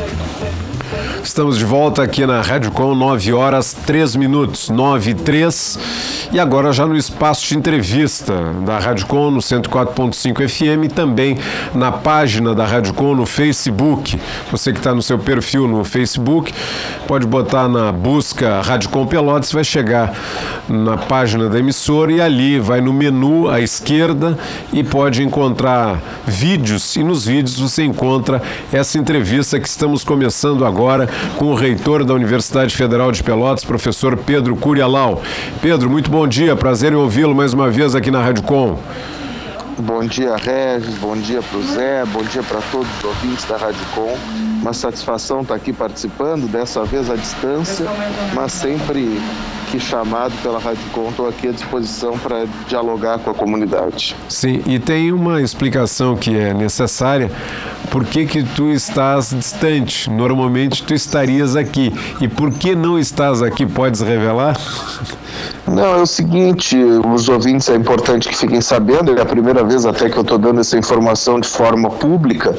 Thank you. Estamos de volta aqui na Rádio Com, 9 horas 3 minutos, 9 e 3. E agora já no espaço de entrevista da Rádio Com no 104.5 FM e também na página da Rádio Com no Facebook. Você que está no seu perfil no Facebook, pode botar na busca Rádio Com Pelotas, vai chegar na página da emissora e ali vai no menu à esquerda e pode encontrar vídeos. E nos vídeos você encontra essa entrevista que estamos começando agora com o reitor da Universidade Federal de Pelotas, professor Pedro Curialau. Pedro, muito bom dia, prazer em ouvi-lo mais uma vez aqui na Rádio Com. Bom dia, Regis, bom dia para o Zé, bom dia para todos os ouvintes da Rádio Com. Uma satisfação estar aqui participando, dessa vez à distância, mas sempre que chamado pela Rádio Com, estou aqui à disposição para dialogar com a comunidade. Sim, e tem uma explicação que é necessária. Por que, que tu estás distante? Normalmente tu estarias aqui. E por que não estás aqui? Podes revelar? Não, é o seguinte, os ouvintes é importante que fiquem sabendo, é a primeira vez até que eu estou dando essa informação de forma pública.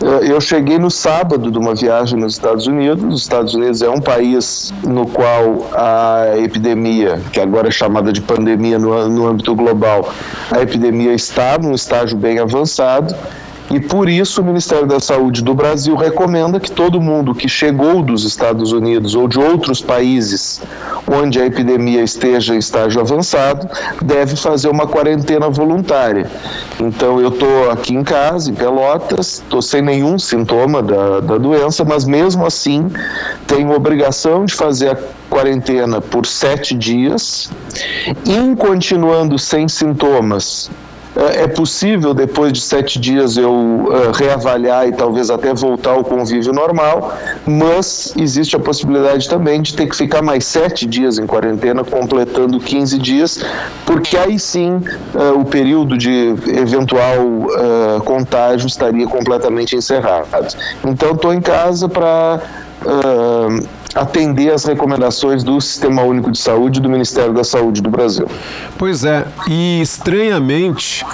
Eh, eu cheguei no sábado de uma viagem nos Estados Unidos. Os Estados Unidos é um país no qual a epidemia, que agora é chamada de pandemia no, no âmbito global, a epidemia está num estágio bem avançado e por isso o Ministério da Saúde do Brasil recomenda que todo mundo que chegou dos Estados Unidos ou de outros países onde a epidemia esteja em estágio avançado deve fazer uma quarentena voluntária. Então eu estou aqui em casa, em Pelotas, estou sem nenhum sintoma da, da doença, mas mesmo assim tenho obrigação de fazer a quarentena por sete dias, e continuando sem sintomas é, é possível, depois de sete dias, eu uh, reavaliar e talvez até voltar ao convívio normal, mas existe a possibilidade também de ter que ficar mais sete dias em quarentena, completando 15 dias, porque aí sim uh, o período de eventual contágio estaria completamente encerrado. Então, estou em casa para atender às recomendações do Sistema Único de Saúde e do Ministério da Saúde do Brasil. Pois é, e estranhamente,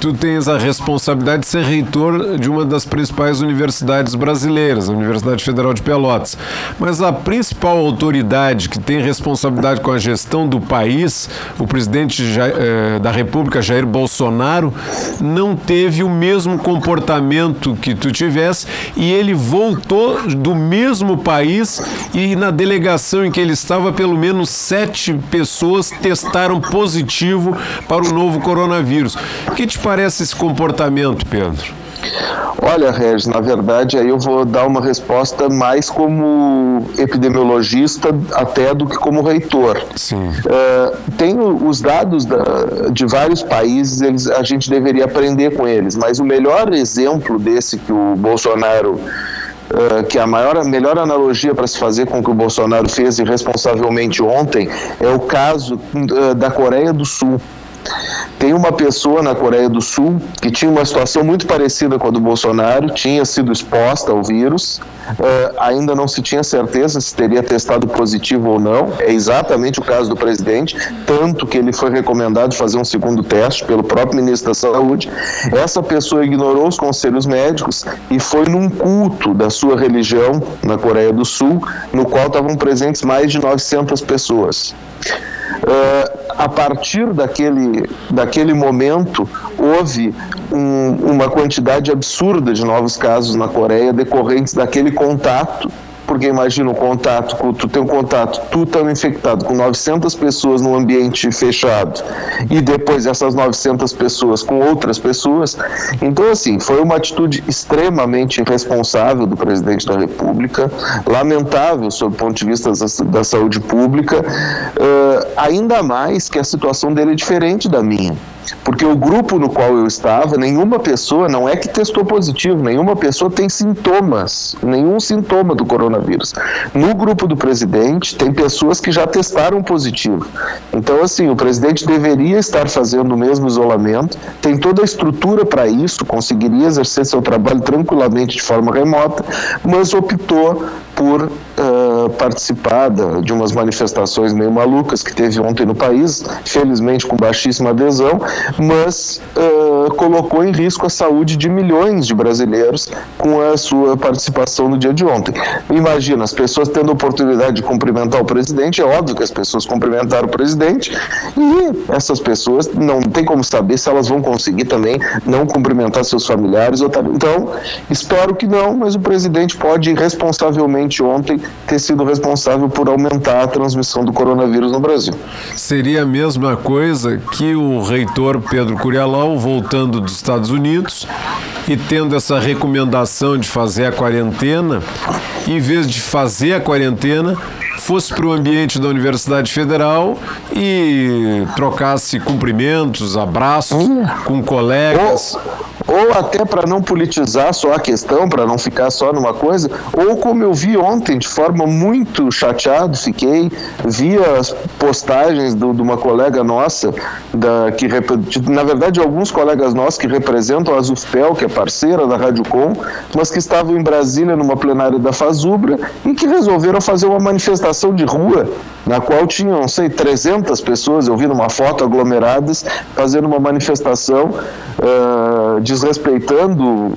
tu tens a responsabilidade de ser reitor de uma das principais universidades brasileiras, a Universidade Federal de Pelotas. Mas a principal autoridade que tem responsabilidade com a gestão do país, o presidente eh, da República, Jair Bolsonaro, não teve o mesmo comportamento que tu tivesse e ele voltou do mesmo país e e na delegação em que ele estava, pelo menos sete pessoas testaram positivo para o novo coronavírus. O que te parece esse comportamento, Pedro? Olha, Regis, na verdade aí eu vou dar uma resposta mais como epidemiologista até do que como reitor. Sim. Uh, tem os dados da, de vários países, eles, a gente deveria aprender com eles, mas o melhor exemplo desse que o Bolsonaro uh, que a maior, a melhor analogia para se fazer com o que o Bolsonaro fez irresponsavelmente ontem é o caso uh, da Coreia do Sul. Tem uma pessoa na Coreia do Sul que tinha uma situação muito parecida com a do Bolsonaro, tinha sido exposta ao vírus, uh, ainda não se tinha certeza se teria testado positivo ou não. É exatamente o caso do presidente, tanto que ele foi recomendado fazer um segundo teste pelo próprio ministro da Saúde. Essa pessoa ignorou os conselhos médicos e foi num culto da sua religião na Coreia do Sul, no qual estavam presentes mais de 900 pessoas. Uh, a partir daquele, daquele momento, houve um, uma quantidade absurda de novos casos na Coreia decorrentes daquele contato porque imagina o contato, tu tem um contato, tu tá infectado com 900 pessoas num ambiente fechado e depois essas 900 pessoas com outras pessoas. Então, assim, foi uma atitude extremamente irresponsável do presidente da República, lamentável sob o ponto de vista da, saúde pública, ainda mais que a situação dele é diferente da minha. Porque o grupo no qual eu estava, nenhuma pessoa, não é que testou positivo, nenhuma pessoa tem sintomas, nenhum sintoma do coronavírus. No grupo do presidente, tem pessoas que já testaram positivo. Então, assim, o presidente deveria estar fazendo o mesmo isolamento, tem toda a estrutura para isso, conseguiria exercer seu trabalho tranquilamente de forma remota, mas optou por uh, participar de umas manifestações meio malucas que teve ontem no país, felizmente com baixíssima adesão, mas uh, colocou em risco a saúde de milhões de brasileiros com a sua participação no dia de ontem. Imagina, as pessoas tendo a oportunidade de cumprimentar o presidente, é óbvio que as pessoas cumprimentaram o presidente, e essas pessoas não tem como saber se elas vão conseguir também não cumprimentar seus familiares. Então, espero que não, mas o presidente pode responsavelmente ontem ter sido responsável por aumentar a transmissão do coronavírus no Brasil. Seria a mesma coisa que o reitor Pedro Curialau voltando dos Estados Unidos e tendo essa recomendação de fazer a quarentena, em vez de fazer a quarentena, fosse para o ambiente da Universidade Federal e trocasse cumprimentos, abraços com colegas. Ou, até para não politizar só a questão, para não ficar só numa coisa, ou como eu vi ontem, de forma muito chateado, fiquei, vi as postagens de uma colega nossa, da, que na verdade alguns colegas nossos que representam a Azufpel, que é parceira da Rádio Com, mas que estavam em Brasília numa plenária da Fazubra e que resolveram fazer uma manifestação de rua na qual tinham, não sei, 300 pessoas, eu vi numa foto, aglomeradas, fazendo uma manifestação uh, desrespeitando,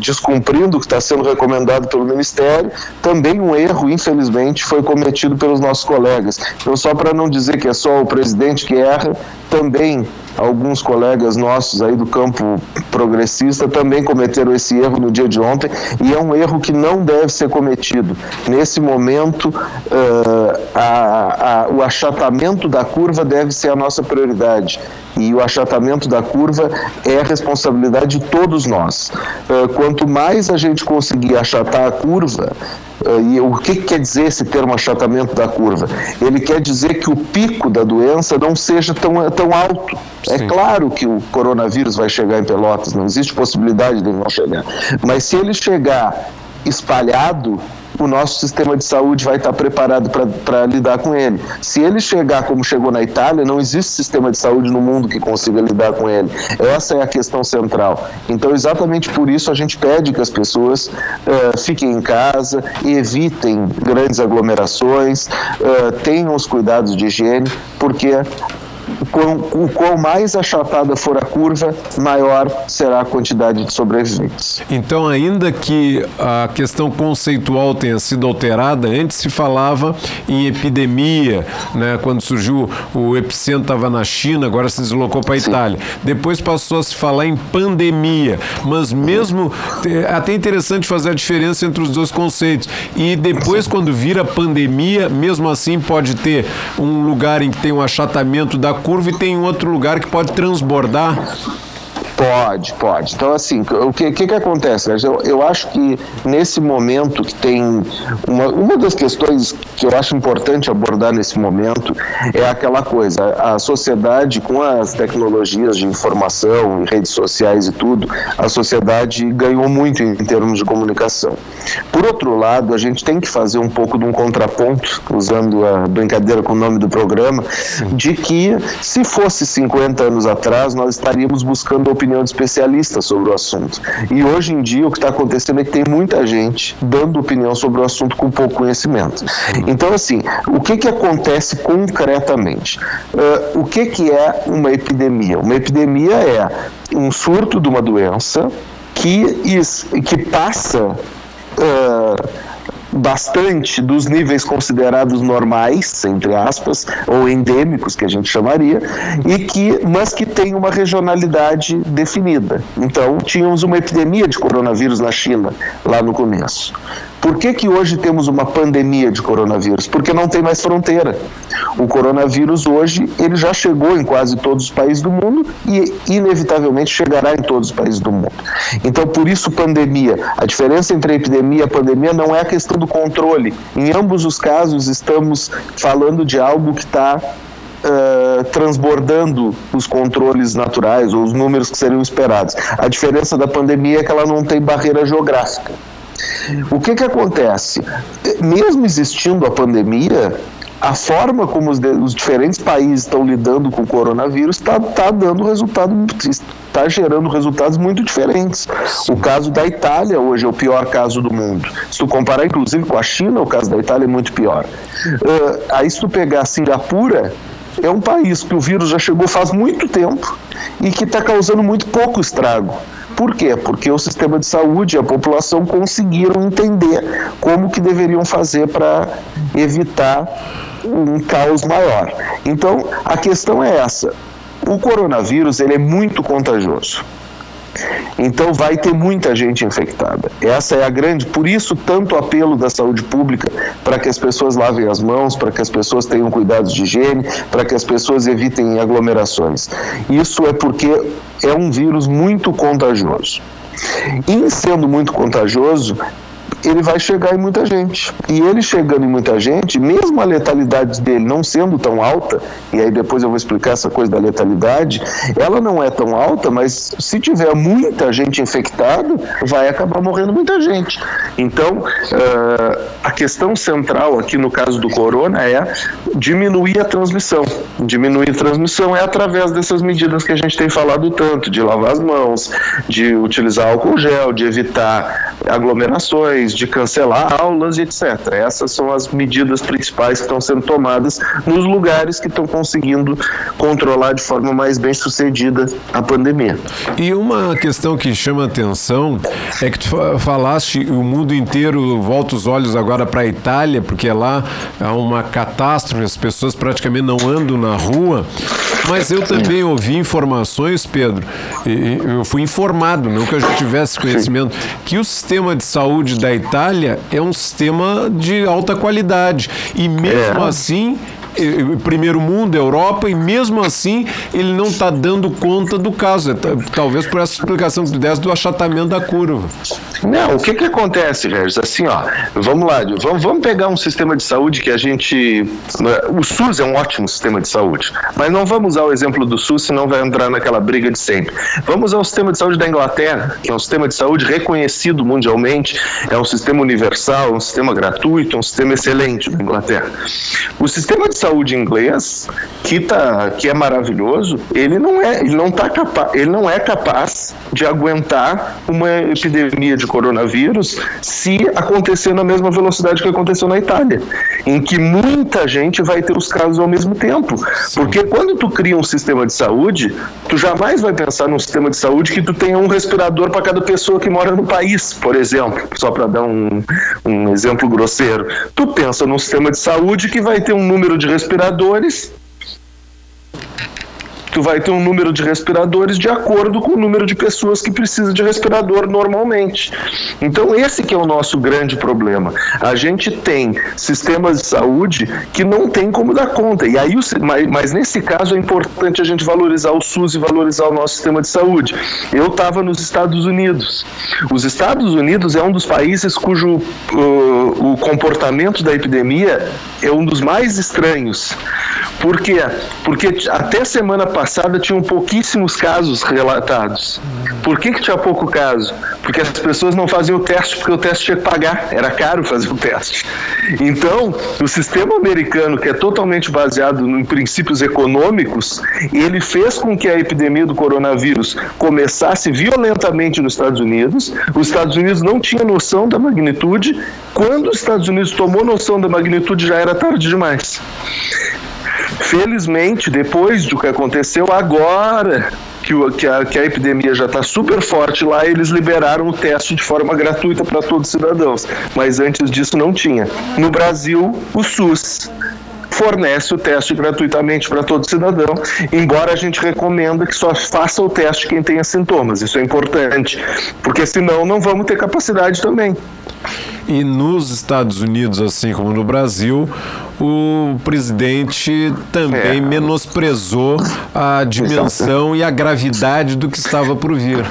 descumprindo o que está sendo recomendado pelo Ministério. Também um erro, infelizmente, foi cometido pelos nossos colegas. Então, só para não dizer que é só o presidente que erra, também alguns colegas nossos aí do campo progressista também cometeram esse erro no dia de ontem e é um erro que não deve ser cometido. Nesse momento, uh, a, a, o achatamento da curva deve ser a nossa prioridade e o achatamento da curva é responsabilidade de todos nós. Uh, quanto mais a gente conseguir achatar a curva, e o que, que, quer dizer esse termo achatamento da curva? Ele quer dizer que o pico da doença não seja tão, tão alto. É Sim. É claro que o coronavírus vai chegar em Pelotas, não existe possibilidade de ele não chegar. Mas se ele chegar espalhado, o nosso sistema de saúde vai estar preparado para lidar com ele. Se ele chegar como chegou na Itália, não existe sistema de saúde no mundo que consiga lidar com ele. Essa é a questão central. Então, exatamente por isso, a gente pede que as pessoas uh, fiquem em casa, evitem grandes aglomerações, uh, tenham os cuidados de higiene, porque o quão mais achatada for a curva, maior será a quantidade de sobreviventes. Então, ainda que a questão conceitual tenha sido alterada, antes se falava em epidemia, né? quando surgiu o epicentro estava na China, agora se deslocou para a Itália. Depois passou a se falar em pandemia, mas mesmo é até interessante fazer a diferença entre os dois conceitos. E depois, quando vira pandemia, mesmo assim pode ter um lugar em que tem um achatamento da curva e tem outro lugar que pode transbordar Pode, pode. Então, assim, o que, que, que acontece? Eu, eu acho que nesse momento que tem. Uma, uma das questões que eu acho importante abordar nesse momento é aquela coisa: a sociedade, com as tecnologias de informação, redes sociais e tudo, a sociedade ganhou muito em termos de comunicação. Por outro lado, a gente tem que fazer um pouco de um contraponto, usando a brincadeira com o nome do programa, de que se fosse 50 anos atrás, nós estaríamos buscando opinião opinião de especialistas sobre o assunto. E hoje em dia o que está acontecendo é que tem muita gente dando opinião sobre o assunto com pouco conhecimento. Então, assim, o que, que acontece concretamente? Uh, o que, que é uma epidemia? Uma epidemia é um surto de uma doença que, que passa. Uh, bastante dos níveis considerados normais, entre aspas, ou endêmicos, que a gente chamaria, e que, mas que tem uma regionalidade definida. Então, tínhamos uma epidemia de coronavírus na China, lá no começo. Por que, que hoje temos uma pandemia de coronavírus? Porque não tem mais fronteira. O coronavírus hoje ele já chegou em quase todos os países do mundo e inevitavelmente chegará em todos os países do mundo. Então, por isso pandemia. A diferença entre a epidemia e a pandemia não é a questão do controle. Em ambos os casos estamos falando de algo que está Uh, transbordando os controles naturais ou os números que seriam esperados. A diferença da pandemia é que ela não tem barreira geográfica. O que, que acontece? Mesmo existindo a pandemia, a forma como os, os, diferentes países estão lidando com o coronavírus está tá dando resultado, está gerando resultados muito diferentes. O caso da Itália hoje é o pior caso do mundo. Se tu comparar, inclusive, com a China, o caso da Itália é muito pior. Uh, aí, se tu pegar Singapura, é um país que o vírus já chegou faz muito tempo e que está causando muito pouco estrago. Por quê? Porque o sistema de saúde e a população conseguiram entender como que deveriam fazer para evitar um caos maior. Então, a questão é essa. O coronavírus ele é muito contagioso. Então vai ter muita gente infectada. Essa é a grande, por isso tanto apelo da saúde pública para que as pessoas lavem as mãos, para que as pessoas tenham cuidados de higiene, para que as pessoas evitem aglomerações. Isso é porque é um vírus muito contagioso. E sendo muito contagioso, ele vai chegar em muita gente. E ele chegando em muita gente, mesmo a letalidade dele não sendo tão alta, e aí depois eu vou explicar essa coisa da letalidade, ela não é tão alta, mas se tiver muita gente infectada, vai acabar morrendo muita gente. Então, uh, a questão central aqui no caso do corona é diminuir a transmissão. Diminuir a transmissão é através dessas medidas que a gente tem falado tanto, de lavar as mãos, de utilizar álcool gel, de evitar aglomerações, de cancelar aulas e etc. Essas são as medidas principais que estão sendo tomadas nos lugares que estão conseguindo controlar de forma mais bem sucedida a pandemia. E uma questão que chama atenção é que tu falaste o mundo inteiro volta os olhos agora para a Itália, porque lá há uma catástrofe, as pessoas praticamente não andam na rua. Mas eu também ouvi informações, Pedro, eu fui informado, não que eu já tivesse conhecimento, que o sistema de saúde da Itália é um sistema de alta qualidade. E mesmo é. assim, primeiro mundo, Europa, e mesmo assim ele não está dando conta do caso. É, talvez por essa explicação que tu desse do achatamento da curva. Não, o que que acontece, Regis? Assim, ó, vamos lá, vamos, vamos pegar um sistema de saúde que a gente. Né, o SUS é um ótimo sistema de saúde, mas não vamos usar o exemplo do SUS, senão vai entrar naquela briga de sempre. Vamos usar o sistema de saúde da Inglaterra, que é um sistema de saúde reconhecido mundialmente, é um sistema universal, um sistema gratuito, um sistema excelente da Inglaterra. O sistema de saúde inglês, que, tá, que é maravilhoso, ele não é, ele não tá capaz, ele não é capaz de aguentar uma epidemia de coronavírus se acontecer na mesma velocidade que aconteceu na Itália, em que muita gente vai ter os casos ao mesmo tempo. Sim. Porque quando tu cria um sistema de saúde, tu jamais vai pensar num sistema de saúde que tu tenha um respirador para cada pessoa que mora no país, por exemplo, só para dar um, um exemplo grosseiro. Tu pensa num sistema de saúde que vai ter um número de respiradores tu vai ter um número de respiradores de acordo com o número de pessoas que precisam de respirador normalmente. Então esse que é o nosso grande problema. A gente tem sistemas de saúde que não tem como dar conta. E aí, mas, mas nesse caso é importante a gente valorizar o SUS e valorizar o nosso sistema de saúde. Eu estava nos Estados Unidos. Os Estados Unidos é um dos países cujo uh, o comportamento da epidemia é um dos mais estranhos. Por quê? Porque até semana passada tinham pouquíssimos casos relatados. Por que, que tinha pouco caso? Porque as pessoas não faziam o teste, porque o teste tinha que pagar, era caro fazer o teste. Então, o sistema americano, que é totalmente baseado em princípios econômicos, ele fez com que a epidemia do coronavírus começasse violentamente nos Estados Unidos. Os Estados Unidos não tinham noção da magnitude. Quando os Estados Unidos tomou noção da magnitude, já era tarde demais. Felizmente, depois do que aconteceu agora, que, o, que, a, que a epidemia já está super forte lá, eles liberaram o teste de forma gratuita para todos os cidadãos. Mas antes disso não tinha. No Brasil, o SUS fornece o teste gratuitamente para todo cidadão, embora a gente recomenda que só faça o teste quem tenha sintomas. Isso é importante, porque senão não vamos ter capacidade também. E nos Estados Unidos, assim como no Brasil, o presidente também é. menosprezou a dimensão e a gravidade do que estava por vir.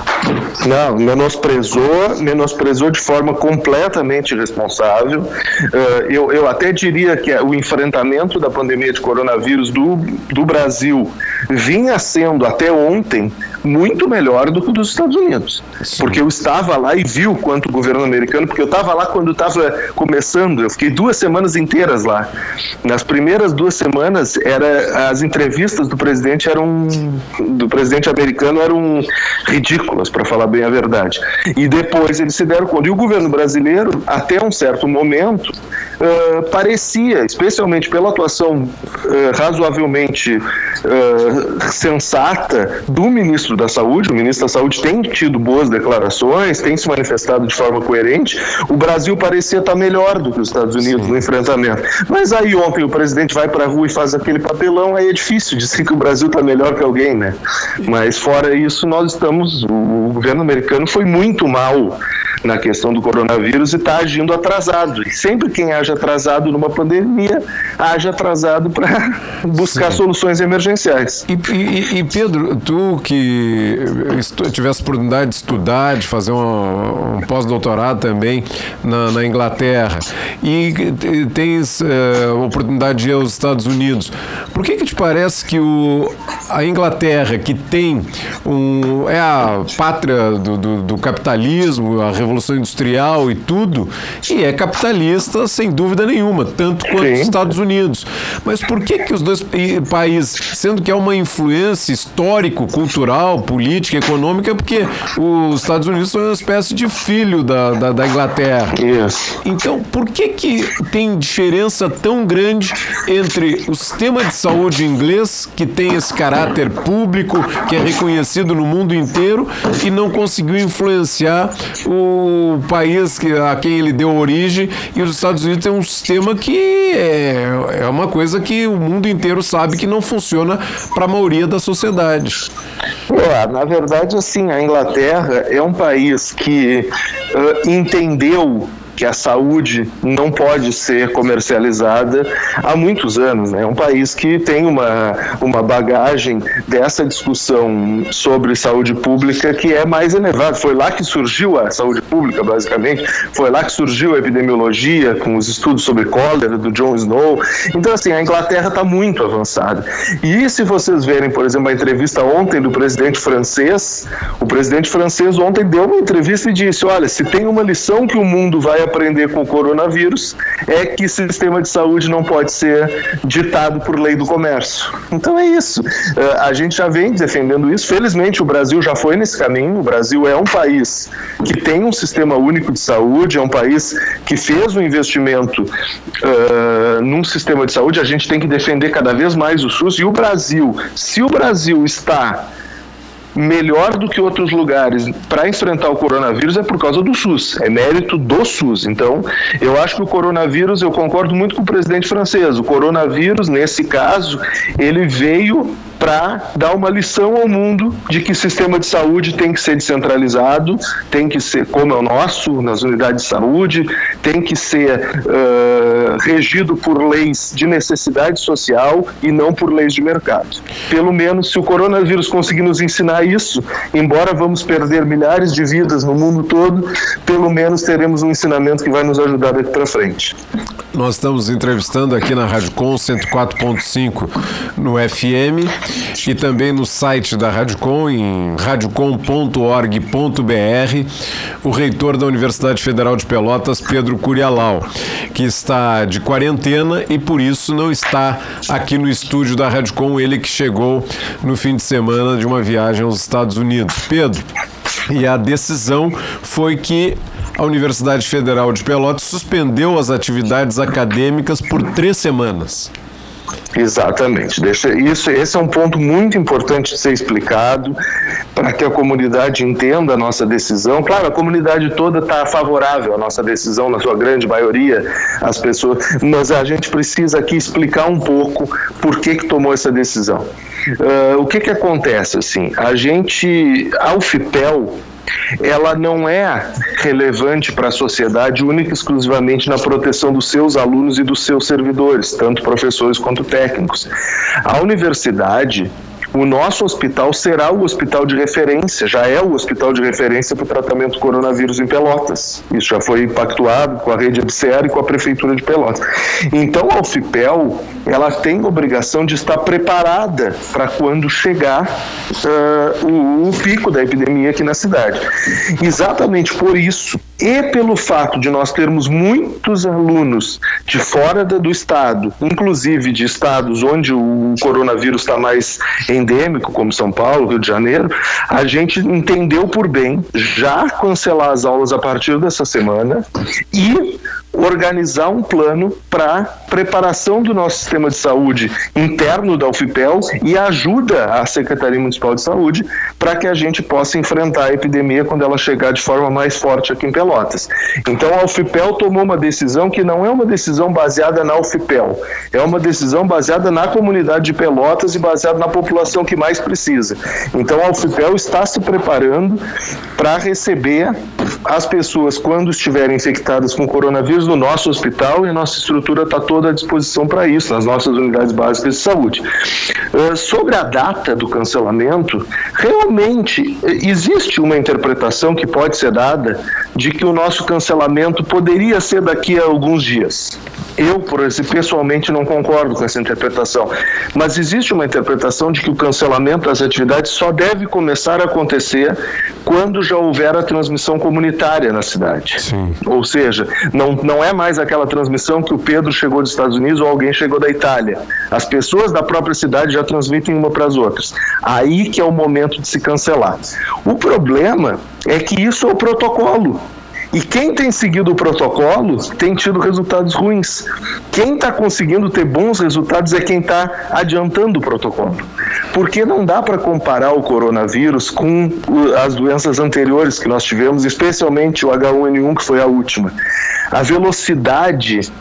Não, menosprezou, menosprezou de forma completamente irresponsável. Uh, eu, eu até diria que o enfrentamento da pandemia de coronavírus do, do Brasil vinha sendo até ontem muito melhor do que dos Estados Unidos. Sim. Porque eu estava lá e vi o quanto o governo americano, porque eu estava lá quando estava começando, eu fiquei duas semanas inteiras lá. Nas primeiras duas semanas, era as entrevistas do presidente eram do presidente americano eram ridículas, para falar bem a verdade. E depois eles se deram conta. E o governo brasileiro, até um certo momento, uh, parecia, especialmente pela atuação uh, razoavelmente uh, sensata do ministro da Saúde, o ministro da Saúde tem tido boas declarações, tem se manifestado de forma coerente, o Brasil parecia estar melhor do que os Estados Unidos Sim. no enfrentamento. Mas aí ontem o presidente vai para a rua e faz aquele papelão, aí é difícil dizer que o Brasil está melhor que alguém, né? Mas fora isso, nós estamos, o governo americano foi muito mal na questão do coronavírus e está agindo atrasado. E sempre quem age atrasado numa pandemia, age atrasado para buscar Sim. soluções emergenciais. E, e, e, Pedro, tu que tivesse oportunidade de estudar, de fazer um, um pós-doutorado também na, na, Inglaterra e tens uh, oportunidade de ir aos Estados Unidos, por que que te parece que o, a Inglaterra, que tem um, é a pátria do, do, do capitalismo, a Revolução Industrial e tudo, e é capitalista sem dúvida nenhuma, tanto quanto Sim. os Estados Unidos. Mas por que que os dois países, sendo que é uma influência histórico, cultural, política, econômica, porque os Estados Unidos são uma espécie de filho da, da, da Inglaterra. Yes. Então, por que que tem diferença tão grande entre o sistema de saúde inglês, que tem esse caráter público, que é reconhecido no mundo inteiro, e não conseguiu influenciar o país que, a quem ele deu origem, e os Estados Unidos tem um sistema que é, é uma coisa que o mundo inteiro sabe que não funciona para a maioria da sociedade. É, na verdade, assim, a Inglaterra é um país que uh, entendeu que a saúde não pode ser comercializada há muitos anos. Né? É um país que tem uma, uma bagagem dessa discussão sobre saúde pública que é mais elevada. Foi lá que surgiu a saúde pública, basicamente. Foi lá que surgiu a epidemiologia, com os estudos sobre cólera do John Snow. Então, assim, a Inglaterra está muito avançada. E se vocês verem, por exemplo, a entrevista ontem do presidente francês, o presidente francês ontem deu uma entrevista e disse: olha, se tem uma lição que o mundo vai aprender com o coronavírus é que sistema de saúde não pode ser ditado por lei do comércio. Então é isso. Eh, a gente já vem defendendo isso. Felizmente o Brasil já foi nesse caminho. O Brasil é um país que tem um sistema único de saúde, é um país que fez um investimento uh, num sistema de saúde. A gente tem que defender cada vez mais o SUS. E o Brasil, se o Brasil está melhor do que outros lugares para enfrentar o coronavírus é por causa do SUS, é mérito do SUS. Então, eu acho que o coronavírus, eu concordo muito com o presidente francês, o coronavírus, nesse caso, ele veio para dar uma lição ao mundo de que sistema de saúde tem que ser descentralizado, tem que ser como é o nosso, nas unidades de saúde, tem que ser uh, regido por leis de necessidade social e não por leis de mercado. Pelo menos se o coronavírus conseguir nos ensinar isso, embora vamos perder milhares de vidas no mundo todo, pelo menos teremos um ensinamento que vai nos ajudar daqui para frente. Nós estamos entrevistando aqui na Rádio Com 104.5 no FM e também no site da Radicom, em radiocom.org.br, o reitor da Universidade Federal de Pelotas, Pedro Curialau, que está de quarentena e por isso não está aqui no estúdio da Radicom, ele que chegou no fim de semana de uma viagem aos Estados Unidos. Pedro, e a decisão foi que a Universidade Federal de Pelotas suspendeu as atividades acadêmicas por três semanas. Exatamente. Deixa, isso, esse é um ponto muito importante de ser explicado para que a comunidade entenda a nossa decisão. Claro, a comunidade toda está favorável à nossa decisão, na sua grande maioria, as pessoas, mas a gente precisa aqui explicar um pouco por que, que tomou essa decisão. Uh, o que, que acontece? Assim, a gente, a UFPEL, ela não é relevante para a sociedade única e exclusivamente na proteção dos seus alunos e dos seus servidores, tanto professores quanto técnicos. A universidade o nosso hospital será o hospital de referência, já é o hospital de referência para o tratamento do coronavírus em Pelotas. Isso já foi pactuado com a rede EBSER e com a Prefeitura de Pelotas. Então, a UFPEL, ela tem obrigação de estar preparada para quando chegar uh, o, o pico da epidemia aqui na cidade. Exatamente por isso, e pelo fato de nós termos muitos alunos de fora do estado, inclusive de estados onde o coronavírus está mais endêmico, como São Paulo, Rio de Janeiro, a gente entendeu por bem já cancelar as aulas a partir dessa semana e organizar um plano para preparação do nosso sistema de saúde interno da UFPEL e ajuda a Secretaria Municipal de Saúde para que a gente possa enfrentar a epidemia quando ela chegar de forma mais forte aqui em Pelotas. Então a UFPEL tomou uma decisão que não é uma decisão baseada na UFPEL, é uma decisão baseada na comunidade de Pelotas e baseada na população que mais precisa. Então a UFPEL está se preparando para receber as pessoas quando estiverem infectadas com coronavírus no nosso hospital e a nossa estrutura está toda à disposição para isso, nas nossas unidades básicas de saúde. Uh, sobre a data do cancelamento, realmente eh, existe uma interpretação que pode ser dada de que o nosso cancelamento poderia ser daqui a alguns dias. Eu, por exemplo, pessoalmente não concordo com essa interpretação, mas existe uma interpretação de que o cancelamento das atividades só deve começar a acontecer quando já houver a transmissão comunitária na cidade. Sim. Ou seja, não, não é mais aquela transmissão que o Pedro chegou dos Estados Unidos ou alguém chegou da Itália. As pessoas da própria cidade já transmitem uma para as outras. Aí que é o momento de se cancelar. O problema é que isso é o protocolo. E quem tem seguido o protocolo tem tido resultados ruins. Quem está conseguindo ter bons resultados é quem está adiantando o protocolo. Porque não dá para comparar o coronavírus com as doenças anteriores que nós tivemos, especialmente o H1N1, que foi a última. A velocidade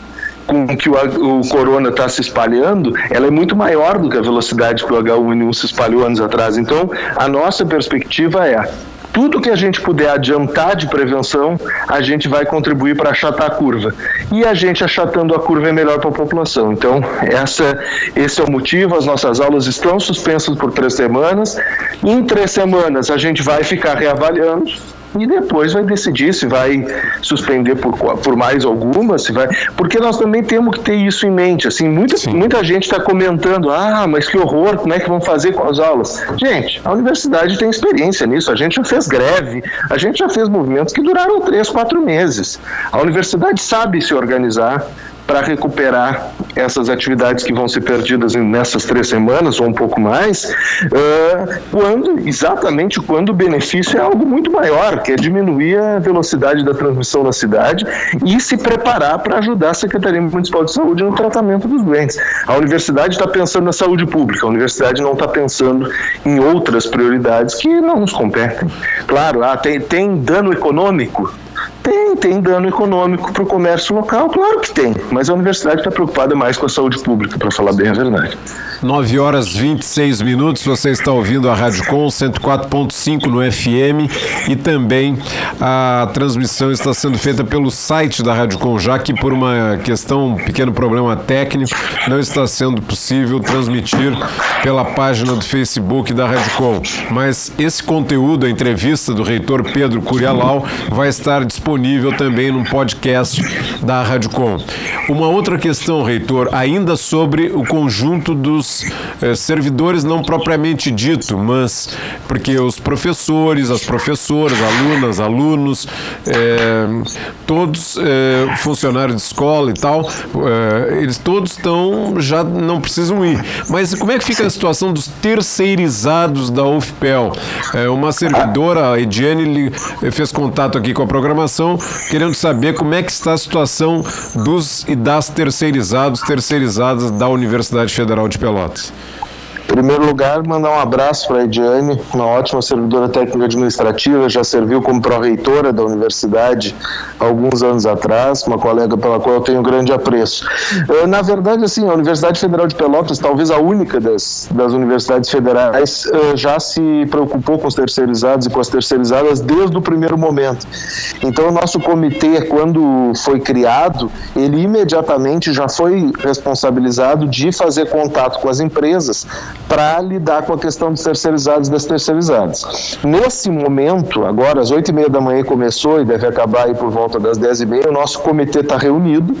com que o, o corona está se espalhando, ela é muito maior do que a velocidade que o H1N1 se espalhou anos atrás. Então, a nossa perspectiva é tudo que a gente puder adiantar de prevenção, a gente vai contribuir para achatar a curva. E a gente achatando a curva é melhor para a população. Então, essa, esse é o motivo. As nossas aulas estão suspensas por três semanas. Em três semanas, a gente vai ficar reavaliando e depois vai decidir se vai suspender por, por mais alguma, se vai. Porque nós também temos que ter isso em mente. Assim, muita, muita gente está comentando, ah, mas que horror, como é que vão fazer com as aulas? Gente, a universidade tem experiência nisso, a gente já fez greve, a gente já fez movimentos que duraram três, quatro meses. A universidade sabe se organizar para recuperar essas atividades que vão ser perdidas nessas três semanas ou um pouco mais, uh, quando exatamente quando o benefício é algo muito maior, que é diminuir a velocidade da transmissão na cidade e se preparar para ajudar a Secretaria Municipal de Saúde no tratamento dos doentes. A universidade está pensando na saúde pública, a universidade não está pensando em outras prioridades que não nos competem. Claro, ah, tem, tem dano econômico, tem, dano econômico para o comércio local, claro que tem, mas a universidade está preocupada mais com a saúde pública, para falar bem a verdade. 9 horas 26 minutos, você está ouvindo a Rádio Com 104.5 no FM e também a transmissão está sendo feita pelo site da Rádio Com, já que por uma questão, um pequeno problema técnico, não está sendo possível transmitir pela página do Facebook da Rádio Com. Mas esse conteúdo, a entrevista do reitor Pedro Curialau, vai estar disponível também no podcast da Rádio Com. Uma outra questão, reitor, ainda sobre o conjunto dos eh, servidores não propriamente dito, mas porque os professores, as professoras, alunas, alunos, eh, todos eh, funcionários de escola e tal, eh, eles todos estão já não precisam ir. Mas como é que fica a situação dos terceirizados da UFPEL? Eh, uma servidora, a Ediane, fez contato aqui com a programação, querendo saber como é que está a situação dos e das terceirizados, terceirizadas da Universidade Federal de Pelotas. Em primeiro lugar, mandar um abraço para a Ediane, uma ótima servidora técnica administrativa, já serviu como pró-reitora da universidade alguns anos atrás, uma colega pela qual eu tenho grande apreço. Eh, na verdade, assim, a Universidade Federal de Pelotas, talvez a única das, das universidades federais, eh, já se preocupou com os terceirizados e com as terceirizadas desde o primeiro momento. Então, o nosso comitê, quando foi criado, ele imediatamente já foi responsabilizado de fazer contato com as empresas para lidar com a questão dos terceirizados e das terceirizadas. Nesse momento, agora às oito e meia da manhã começou e deve acabar aí por volta das dez e meia, o nosso comitê está reunido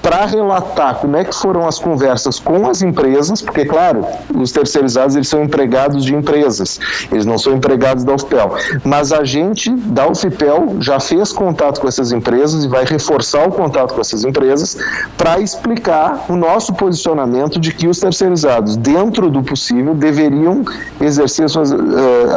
para relatar como é que foram as conversas com as empresas, porque, claro, os terceirizados eles são empregados de empresas, eles não são empregados da UFPEL, mas a gente da UFPEL já fez contato com essas empresas e vai reforçar o contato com essas empresas para explicar o nosso posicionamento de que os terceirizados, dentro do possível, possível, deveriam exercer suas, uh,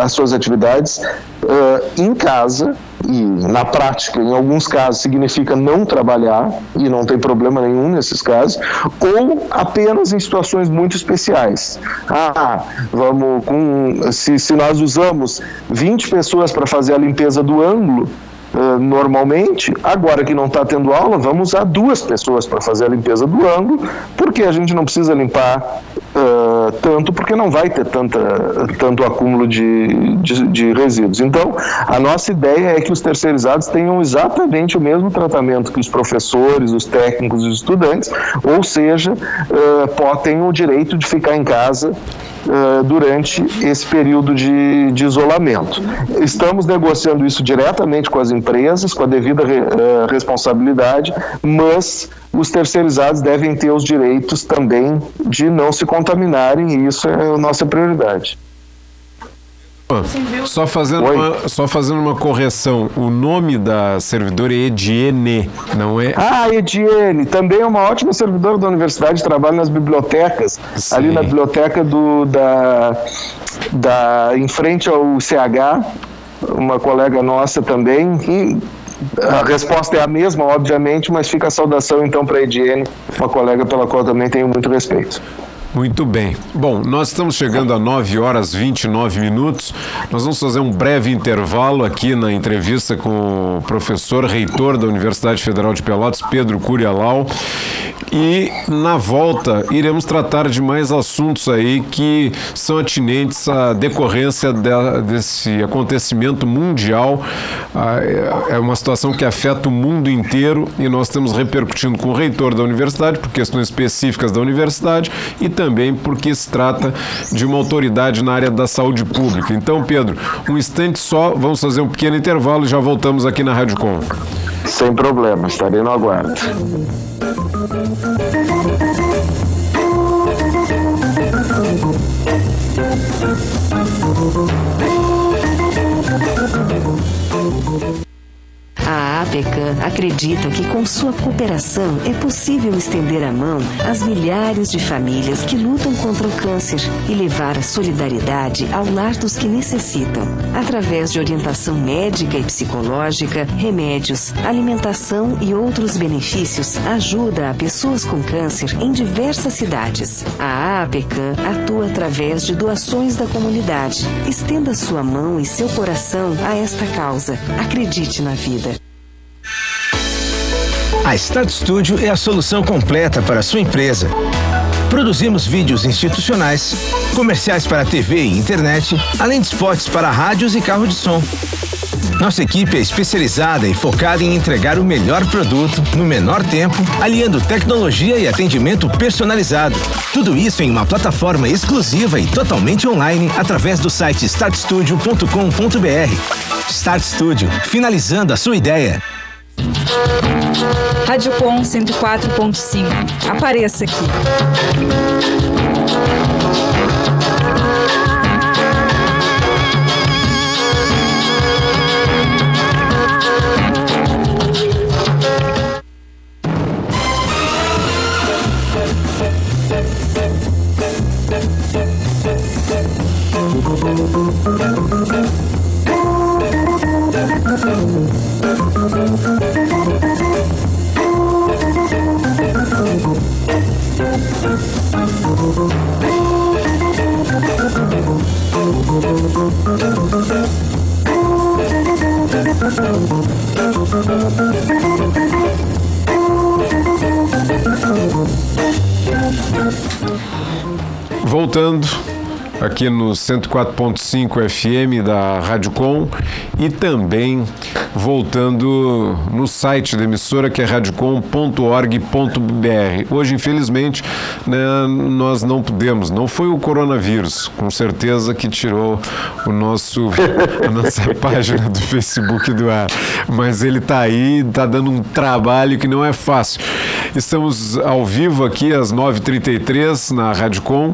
as suas atividades uh, em casa e na prática, em alguns casos, significa não trabalhar, e não tem problema nenhum nesses casos, ou apenas em situações muito especiais. Ah, vamos com. Se, se nós usamos 20 pessoas para fazer a limpeza do ângulo, Uh, normalmente, agora que não está tendo aula, vamos usar duas pessoas para fazer a limpeza do ângulo, porque a gente não precisa limpar uh, tanto, porque não vai ter tanta, tanto acúmulo de, de, de, resíduos. Então, a nossa ideia é que os terceirizados tenham exatamente o mesmo tratamento que os professores, os técnicos e os estudantes, ou seja, uh, tenham o direito de ficar em casa uh, durante esse período de, de, isolamento. Estamos negociando isso diretamente com as empresas, com a devida re, uh, responsabilidade, mas os terceirizados devem ter os direitos também de não se contaminarem e isso é a nossa prioridade. Só fazendo, uma, só fazendo uma correção, o nome da servidora é Ediene, não é? Ah, Ediene, também é uma ótima servidora da universidade, trabalha nas bibliotecas, Sim. ali na biblioteca do, da, da, em frente ao CH, uma colega nossa também, e a resposta é a mesma, obviamente, mas fica a saudação então para a Ediene, uma colega pela qual também tenho muito respeito. Muito bem. Bom, nós estamos chegando a 9 horas 29 minutos. Nós vamos fazer um breve intervalo aqui na entrevista com o professor reitor da Universidade Federal de Pelotas, Pedro Curialau. E na volta iremos tratar de mais assuntos aí que são atinentes à decorrência de, desse acontecimento mundial. Ah, é, é uma situação que afeta o mundo inteiro e nós estamos repercutindo com o reitor da universidade por questões específicas da universidade e também também porque se trata de uma autoridade na área da saúde pública. Então, Pedro, um instante só, vamos fazer um pequeno intervalo e já voltamos aqui na Rádio Com. Sem problema, estarei no aguardo. Thank you. APECAM acredita que com sua cooperação é possível estender a mão às milhares de famílias que lutam contra o câncer e levar a solidariedade ao lar dos que necessitam. Através de orientação médica e psicológica, remédios, alimentação e outros benefícios, ajuda a pessoas com câncer em diversas cidades. A APECAM atua através de doações da comunidade. Estenda sua mão e seu coração a esta causa. Acredite na vida. A Start Studio é a solução completa para sua empresa. Produzimos vídeos institucionais, comerciais para TV e internet, além de spots para rádios e carro de som. Nossa equipe é especializada e focada em entregar o melhor produto no menor tempo, aliando tecnologia e atendimento personalizado. Tudo isso em uma plataforma exclusiva e totalmente online através do site startstudio.com.br. Start Studio, finalizando a sua ideia. Rádio Com 104.5. Apareça aqui. Voltando aqui no 104.5 FM da Rádio Com e também voltando no site da emissora que é radiocom.org.br. Hoje, infelizmente, né, nós não pudemos, não foi o coronavírus, com certeza que tirou o nosso a nossa página do Facebook do ar, mas ele está aí, está dando um trabalho que não é fácil. Estamos ao vivo aqui às 9h33 na Rádio Com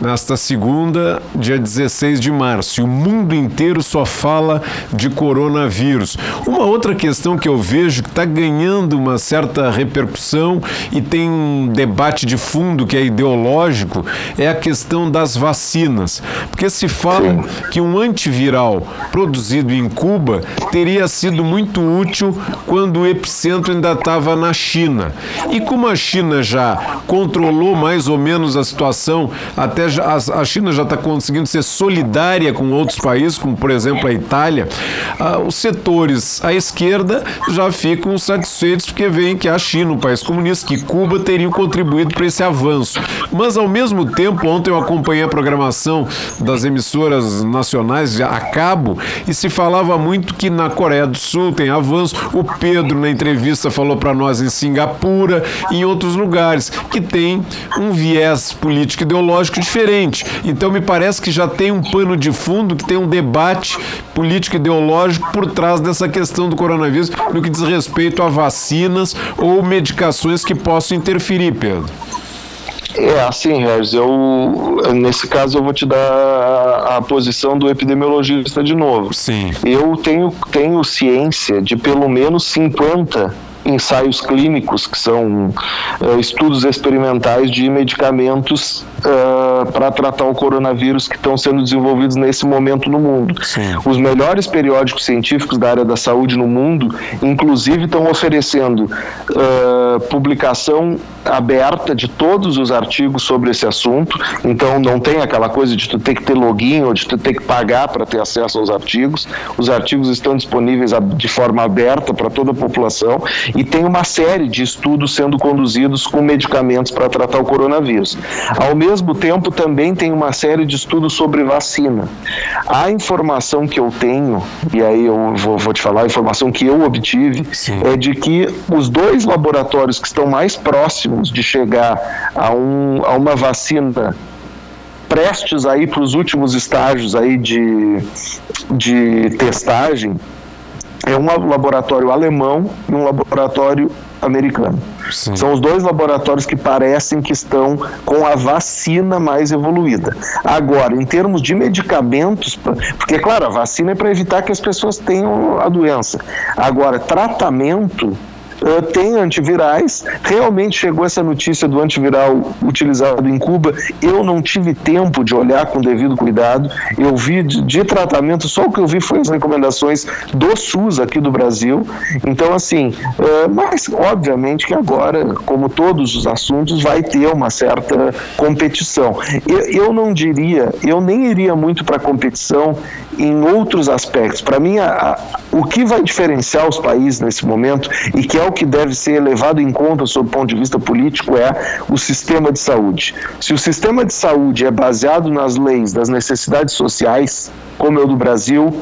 nesta segunda, dia 16 de março e o mundo inteiro só fala de coronavírus. Uma outra questão que eu vejo que está ganhando uma certa repercussão e tem um debate de fundo que é ideológico é a questão das vacinas. Porque se fala que um antiviral produzido em Cuba teria sido muito útil quando o epicentro ainda estava na China. E como a China já controlou mais ou menos a situação, até a, China já está conseguindo ser solidária com outros países, como por exemplo a Itália, ah, os setores à esquerda já ficam satisfeitos porque veem que a China, um país comunista, que Cuba teriam contribuído para esse avanço. Mas ao mesmo tempo, ontem eu acompanhei a programação das emissoras nacionais a cabo e se falava muito que na Coreia do Sul tem avanço. O Pedro, na entrevista, falou para nós em Singapura e em outros lugares que tem um viés político ideológico diferente. Então me parece que já tem um pano de fundo, que tem um debate político ideológico por trás dessa questão do coronavírus no que diz respeito a vacinas ou medicações que possam interferir, Pedro. É, assim, Regis, eu nesse caso eu vou te dar a, a, posição do epidemiologista de novo. Sim. Eu tenho, tenho ciência de pelo menos 50 ensaios clínicos, que são uh, estudos experimentais de medicamentos uh, para tratar o coronavírus que estão sendo desenvolvidos nesse momento no mundo. Sim. Os melhores periódicos científicos da área da saúde no mundo, inclusive, estão oferecendo uh, publicação aberta de todos os artigos sobre esse assunto. Então, não tem aquela coisa de tu ter que ter login ou de tu ter que pagar para ter acesso aos artigos. Os artigos estão disponíveis de forma aberta para toda a população e tem uma série de estudos sendo conduzidos com medicamentos para tratar o coronavírus. Ao mesmo tempo, também tem uma série de estudos sobre vacina. A informação que eu tenho, e aí eu vou, vou te falar, a informação que eu obtive, Sim. é de que os dois laboratórios que estão mais próximos de chegar a, um, a uma vacina prestes aí para os últimos estágios aí de, de testagem é um laboratório alemão e um laboratório americano. Sim. São os dois laboratórios que parecem que estão com a vacina mais evoluída. Agora, em termos de medicamentos, porque, claro, a vacina é para evitar que as pessoas tenham a doença. Agora, tratamento uh, tem antivirais. Realmente chegou essa notícia do antiviral utilizado em Cuba. Eu não tive tempo de olhar com devido cuidado. Eu vi de, de tratamento, só o que eu vi foi as recomendações do SUS aqui do Brasil. Então, assim, uh, mas obviamente que agora, como todos os assuntos, vai ter uma certa competição. Eu, eu não diria, eu nem iria muito para competição em outros aspectos. Para mim, a, a, o que vai diferenciar os países nesse momento e que é o que deve ser levado em conta sob o ponto de vista político é o sistema de saúde. Se o sistema de saúde é baseado nas leis das necessidades sociais, como é o do Brasil,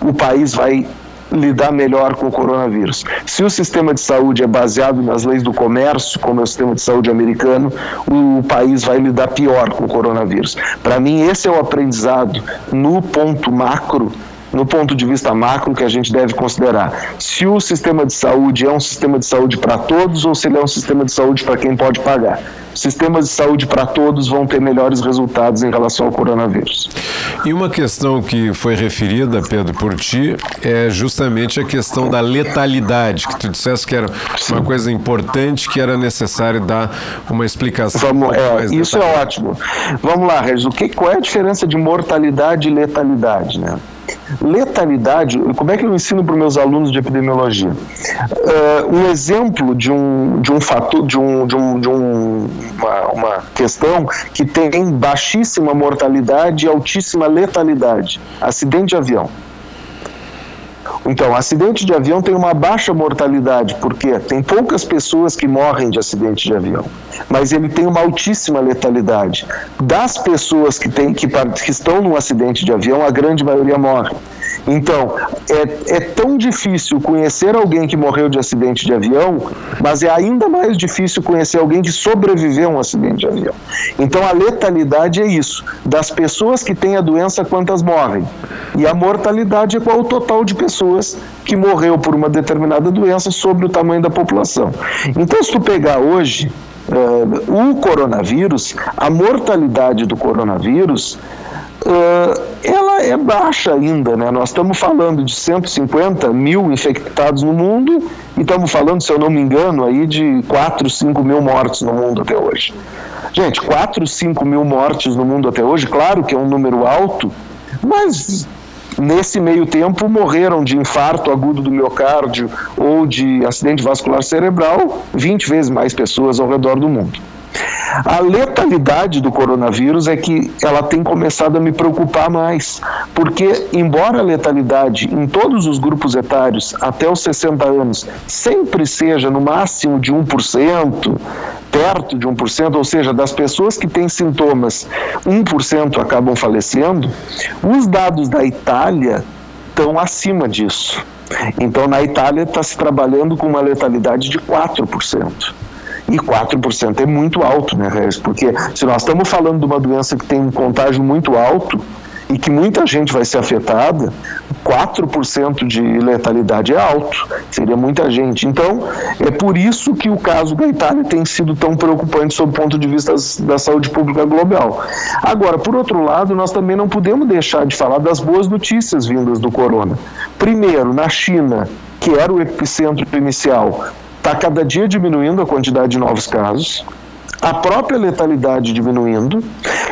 o país vai lidar melhor com o coronavírus. Se o sistema de saúde é baseado nas leis do comércio, como é o sistema de saúde americano, o, país vai lidar pior com o coronavírus. Para mim, esse é o aprendizado no ponto macro no ponto de vista macro que a gente deve considerar. Se o sistema de saúde é um sistema de saúde para todos ou se ele é um sistema de saúde para quem pode pagar sistemas de saúde para todos vão ter melhores resultados em relação ao coronavírus. E uma questão que foi referida, Pedro, por ti, é justamente a questão da letalidade, que tu disseste que era Sim. uma coisa importante, que era necessário dar uma explicação. Vamos, é, isso é ótimo. Vamos lá, Regis, o que, qual é a diferença de mortalidade e letalidade, né? Letalidade, como é que eu ensino para os meus alunos de epidemiologia? Uh, um exemplo de um, de um fator, de, um, de, um, de um, uma, uma questão que tem baixíssima mortalidade e altíssima letalidade: acidente de avião. Então, acidente de avião tem uma baixa mortalidade, porque tem poucas pessoas que morrem de acidente de avião, mas ele tem uma altíssima letalidade. Das pessoas que, tem, que, que estão num acidente de avião, a grande maioria morre. Então, é, é tão difícil conhecer alguém que morreu de acidente de avião, mas é ainda mais difícil conhecer alguém que sobreviveu a um acidente de avião. Então, a letalidade é isso: das pessoas que têm a doença, quantas morrem? E a mortalidade é qual o total de pessoas que morreu por uma determinada doença sobre o tamanho da população. Então, se tu pegar hoje uh, o coronavírus, a mortalidade do coronavírus uh, ela é baixa ainda, né? Nós estamos falando de 150 mil infectados no mundo e estamos falando, se eu não me engano, aí de 4, 5 mil mortos no mundo até hoje. Gente, 4, 5 mil mortes no mundo até hoje, claro que é um número alto, mas Nesse meio tempo, morreram de infarto agudo do miocárdio ou de acidente vascular cerebral 20 vezes mais pessoas ao redor do mundo. A letalidade do coronavírus é que ela tem começado a me preocupar mais, porque, embora a letalidade em todos os grupos etários até os 60 anos sempre seja no máximo de 1%, perto de 1%, ou seja, das pessoas que têm sintomas, 1% acabam falecendo, os dados da Itália estão acima disso. Então, na Itália está se trabalhando com uma letalidade de 4%. E 4% é muito alto, né, Regis? Porque se nós estamos falando de uma doença que tem um contágio muito alto e que muita gente vai ser afetada, 4% de letalidade é alto, seria muita gente. Então, é por isso que o caso da Itália tem sido tão preocupante sob o ponto de vista da saúde pública global. Agora, por outro lado, nós também não podemos deixar de falar das boas notícias vindas do corona. Primeiro, na China, que era o epicentro inicial, Está cada dia diminuindo a quantidade de novos casos, a própria letalidade diminuindo.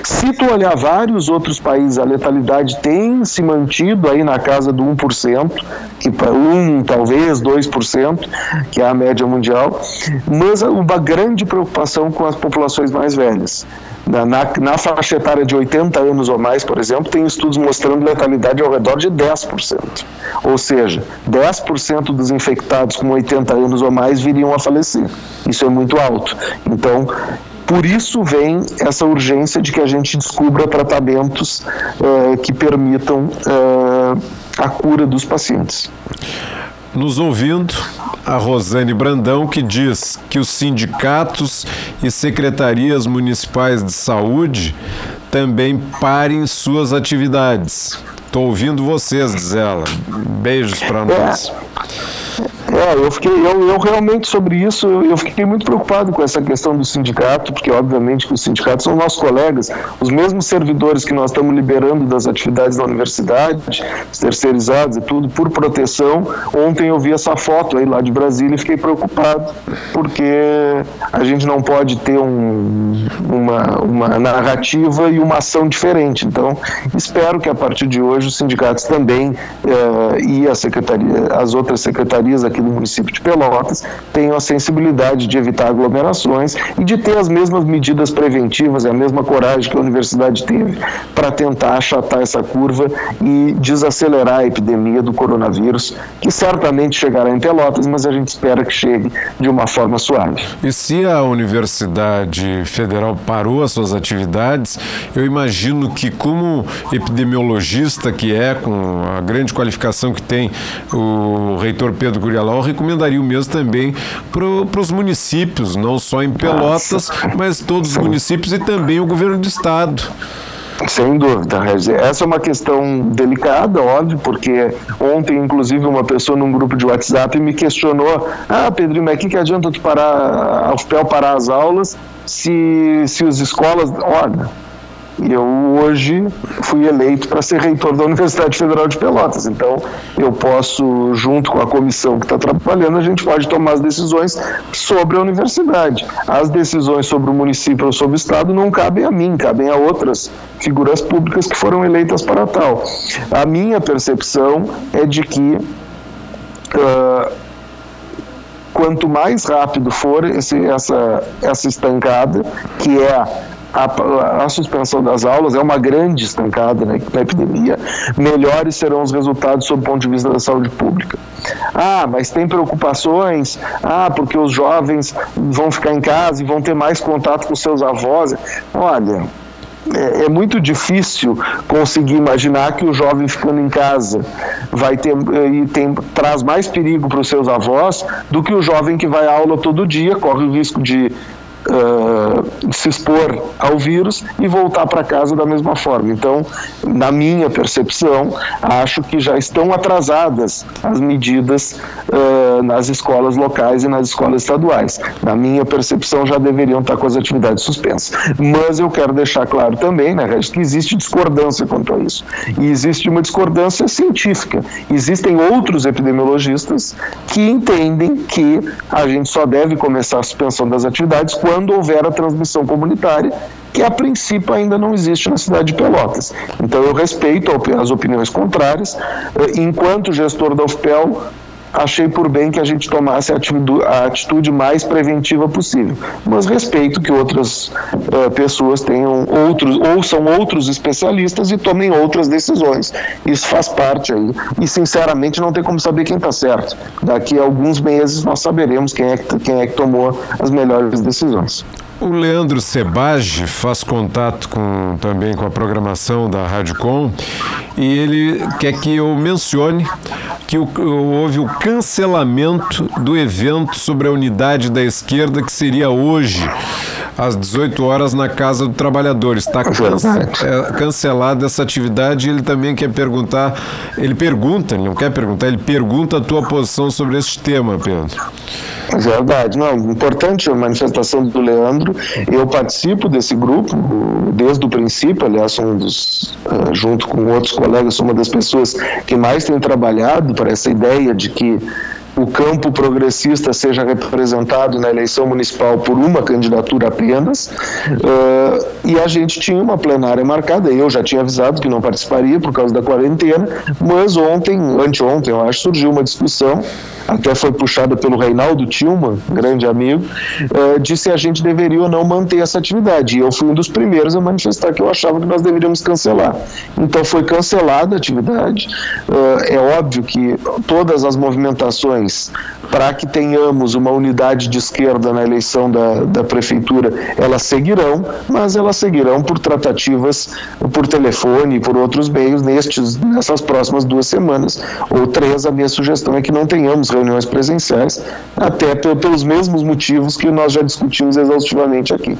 Se tu olhar vários outros países, a letalidade tem se mantido aí na casa do 1%, que para 1, talvez 2%, que é a média mundial, mas uma grande preocupação com as populações mais velhas. Na, na, na, faixa etária de 80 anos ou mais, por exemplo, tem estudos mostrando letalidade ao redor de 10%. Ou seja, 10% dos infectados com 80 anos ou mais viriam a falecer. Isso é muito alto. Então, por isso vem essa urgência de que a gente descubra tratamentos uh, que permitam uh, a cura dos pacientes. Nos ouvindo, a Rosane Brandão, que diz que os sindicatos e secretarias municipais de saúde também parem suas atividades. Estou ouvindo vocês, diz ela. Beijos para nós. É. Eu fiquei, eu, eu realmente sobre isso, eu fiquei muito preocupado com essa questão do sindicato, porque obviamente que os sindicatos são nossos colegas, os mesmos servidores que nós estamos liberando das atividades da universidade, terceirizados e tudo, por proteção. Ontem eu vi essa foto aí lá de Brasília e fiquei preocupado, porque a gente não pode ter um, uma, uma narrativa e uma ação diferente. Então, espero que a partir de hoje os sindicatos também uh, e a secretaria, as outras secretarias aqui do município de Pelotas tenham a sensibilidade de evitar aglomerações e de ter as mesmas medidas preventivas e a mesma coragem que a universidade teve para tentar achatar essa curva e desacelerar a epidemia do coronavírus, que certamente chegará em Pelotas, mas a gente espera que chegue de uma forma suave. E se a Universidade Federal parou as suas atividades, eu imagino que, como epidemiologista que é, com a grande qualificação que tem o reitor Pedro Curialão, recomendaria o mesmo também para os municípios, não só em Pelotas, mas todos os municípios e também o governo do estado. Sem dúvida, essa é uma questão delicada, óbvio, porque ontem, inclusive, uma pessoa num grupo de WhatsApp me questionou: Ah, Pedrinho, mas o que, que adianta tu parar, a UFPEL parar as aulas se, se as escolas. Olha, e eu hoje fui eleito para ser reitor da Universidade Federal de Pelotas. Então, eu posso, junto com a comissão que está trabalhando, a gente pode tomar as decisões sobre a universidade. As decisões sobre o município ou sobre o Estado não cabem a mim, cabem a outras figuras públicas que foram eleitas para tal. A minha percepção é de que. Uh, quanto mais rápido for esse, essa, essa estancada, que é a, a, suspensão das aulas é uma grande estancada né, na epidemia, melhores serão os resultados sob o ponto de vista da saúde pública. Ah, mas tem preocupações? Ah, porque os jovens vão ficar em casa e vão ter mais contato com seus avós. Olha, é, é, muito difícil conseguir imaginar que o jovem ficando em casa vai ter e tem, traz mais perigo para os seus avós do que o jovem que vai à aula todo dia, corre o risco de se expor ao vírus e voltar para casa da mesma forma. Então, na minha percepção, acho que já estão atrasadas as medidas uh, nas escolas locais e nas escolas estaduais. Na minha percepção, já deveriam estar com as atividades suspensas. Mas eu quero deixar claro também, né, que existe discordância quanto a isso. E existe uma discordância científica. Existem outros epidemiologistas que entendem que a gente só deve começar a suspensão das atividades quando houver a transmissão comunitária que a princípio ainda não existe na cidade de Pelotas. Então eu respeito as opiniões contrárias. Eh, enquanto gestor da UFPEL, achei por bem que a gente tomasse a atitude mais preventiva possível. Mas respeito que outras uh, pessoas tenham outros, ou são outros especialistas e tomem outras decisões. Isso faz parte aí. E, sinceramente, não tem como saber quem está certo. Daqui a alguns meses nós saberemos quem é, que, quem é que tomou as melhores decisões. O Leandro Sebage faz contato com, também com a programação da Rádio Com e ele quer que eu mencione que o, houve o cancelamento do evento sobre a unidade da esquerda que seria hoje às 18 horas na Casa do Trabalhador. Está é, cancelada essa atividade e ele também quer perguntar, ele pergunta, ele não quer perguntar, ele pergunta a tua posição sobre esse tema, Pedro. Verdade, não, importante a manifestação do Leandro, eu participo desse grupo desde o princípio, aliás, um dos, uh, junto com outros colegas, sou uma das pessoas que mais tem trabalhado para essa ideia de que o campo progressista seja representado na eleição municipal por uma candidatura apenas, uh, e a gente tinha uma plenária marcada. Eu já tinha avisado que não participaria por causa da quarentena, mas ontem, anteontem, eu acho, surgiu uma discussão até foi puxada pelo Reinaldo Tilman, grande amigo, uh, de se a gente deveria ou não manter essa atividade. E eu fui um dos primeiros a manifestar que eu achava que nós deveríamos cancelar. Então foi cancelada a atividade. Uh, é óbvio que todas as movimentações things. Para que tenhamos uma unidade de esquerda na eleição da, da prefeitura, elas seguirão, mas elas seguirão por tratativas por telefone por outros meios nestes, nessas próximas duas semanas ou três. A minha sugestão é que não tenhamos reuniões presenciais, até pelos mesmos motivos que nós já discutimos exaustivamente aqui.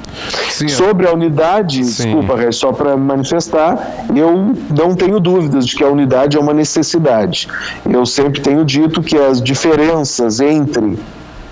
Sim, Sobre a unidade, sim. desculpa, Ré, só para manifestar, eu não tenho dúvidas de que a unidade é uma necessidade. Eu sempre tenho dito que as diferenças entre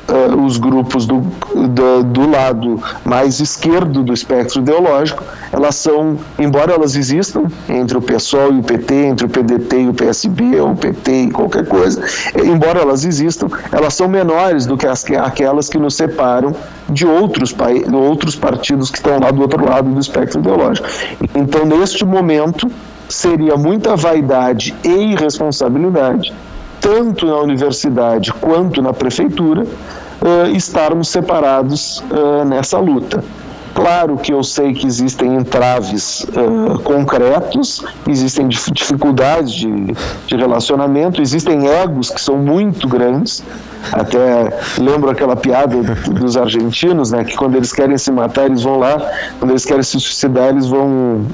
uh, os grupos do, do, do, lado mais esquerdo do espectro ideológico, elas são, embora elas existam entre o PSOL e o PT, entre o PDT e o PSB, ou o PT e qualquer coisa, embora elas existam, elas são menores do que as, aquelas que nos separam de outros, outros partidos que estão lá do outro lado do espectro ideológico. Então, neste momento, seria muita vaidade e irresponsabilidade tanto na universidade quanto na prefeitura, uh, estarmos separados uh, nessa luta. Claro que eu sei que existem entraves uh, concretos, existem dificuldades de, de relacionamento, existem egos que são muito grandes, até lembro aquela piada dos argentinos, né? Que quando eles querem se matar, eles vão lá. Quando eles querem se suicidar, eles vão.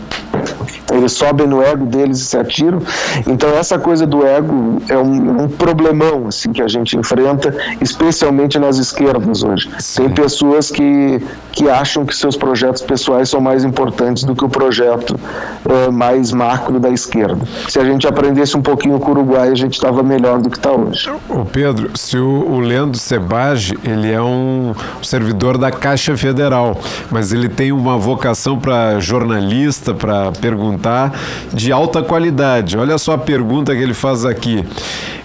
Eles sobem no ego deles e se atiram. Então essa coisa do ego é um, um problemão assim que a gente enfrenta, especialmente nas esquerdas hoje. Sim. Tem pessoas que que acham que seus projetos pessoais são mais importantes do que o projeto uh, mais macro da esquerda. Se a gente aprendesse um pouquinho com o Uruguai, a gente estava melhor do que está hoje. O Pedro, se o o, Leandro Sebage, ele é um servidor da Caixa Federal, mas ele tem uma vocação para jornalista, para perguntar de alta qualidade. Olha só a pergunta que ele faz aqui.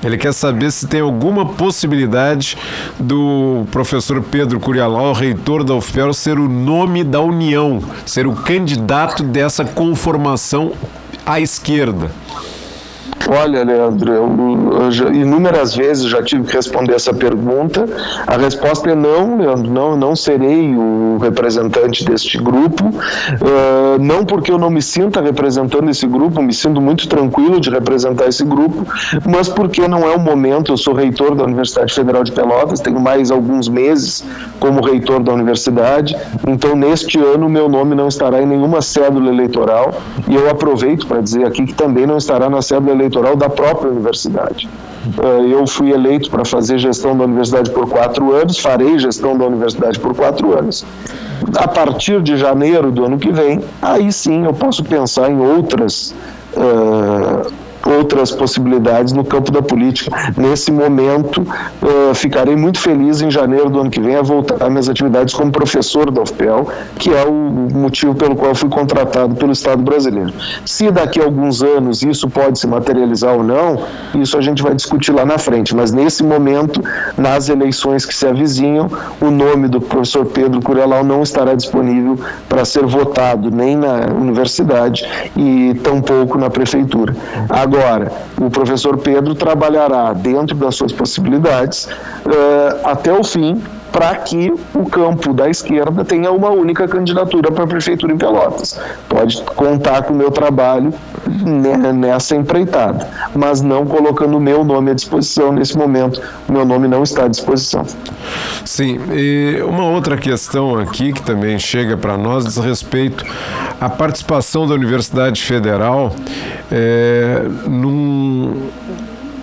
Ele quer saber se tem alguma possibilidade do professor Pedro Curialau, reitor da UFPEL, ser o nome da União, ser o candidato dessa conformação à esquerda. Olha, Leandro, eu, eu já, inúmeras vezes já tive que responder essa pergunta. A resposta é não, Leandro, não, não serei o representante deste grupo. Uh, não porque eu não me sinta representando esse grupo, me sinto muito tranquilo de representar esse grupo, mas porque não é o momento. Eu sou reitor da Universidade Federal de Pelotas, tenho mais alguns meses como reitor da universidade, então neste ano meu nome não estará em nenhuma cédula eleitoral e eu aproveito para dizer aqui que também não estará na cédula eleitoral da própria universidade. eu fui eleito para fazer gestão da universidade por quatro anos, farei gestão da universidade por quatro anos. A partir de janeiro do ano que vem, aí sim eu posso pensar em outras. Uh, outras possibilidades no campo da política. Nesse momento, uh, ficarei muito feliz em janeiro do ano que vem a voltar às minhas atividades como professor da UFPEL, que é o motivo pelo qual fui contratado pelo Estado brasileiro. Se daqui a alguns anos isso pode se materializar ou não, isso a gente vai discutir lá na frente, mas nesse momento, nas eleições que se avizinham, o nome do professor Pedro Curelau não estará disponível para ser votado nem na universidade e tampouco na prefeitura. Agora, Agora, o professor Pedro trabalhará dentro das suas possibilidades uh, até o fim para que o campo da esquerda tenha uma única candidatura para a prefeitura em Pelotas. Pode contar com o meu trabalho nessa empreitada, mas não colocando o meu nome à disposição nesse momento. O meu nome não está à disposição. Sim, e uma outra questão aqui que também chega para nós diz respeito à participação da Universidade Federal é, num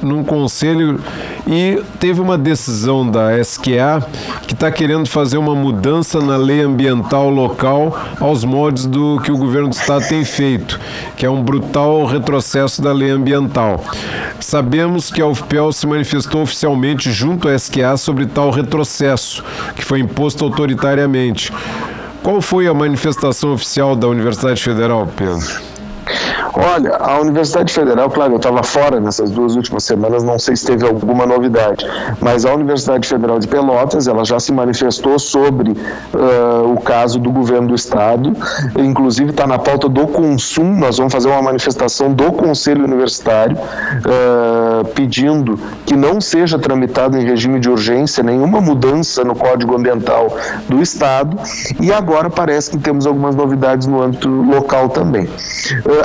num conselho e teve uma decisão da SQA que está querendo fazer uma mudança na lei ambiental local aos moldes do que o governo do estado tem feito, que é um brutal retrocesso da lei ambiental. Sabemos que a UFPEL se manifestou oficialmente junto à SQA sobre tal retrocesso, que foi imposto autoritariamente. Qual foi a manifestação oficial da Universidade Federal, Pedro? Olha, a Universidade Federal, claro, eu estava fora nessas duas últimas semanas, não sei se teve alguma novidade, mas a Universidade Federal de Pelotas, ela já se manifestou sobre uh, o caso do governo do estado, inclusive está na pauta do consumo, nós vamos fazer uma manifestação do Conselho Universitário uh, pedindo que não seja tramitado em regime de urgência nenhuma mudança no Código Ambiental do estado e agora parece que temos algumas novidades no âmbito local também. Uh,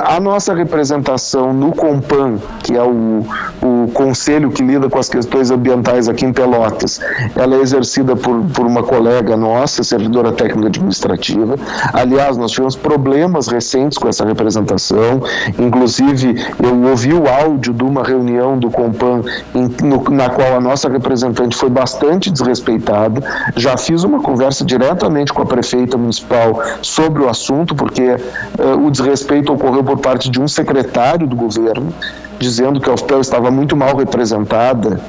a nossa representação no Compan, que é o, o conselho que lida com as questões ambientais aqui em Pelotas, ela é exercida por, por uma colega nossa, servidora técnica administrativa. Aliás, nós tivemos problemas recentes com essa representação, inclusive eu ouvi o áudio de uma reunião do Compan em, no, na qual a nossa representante foi bastante desrespeitada. Já fiz uma conversa diretamente com a prefeita municipal sobre o assunto, porque uh, o desrespeito ocorreu por parte de um secretário do governo, dizendo que a UFPEL estava muito mal representada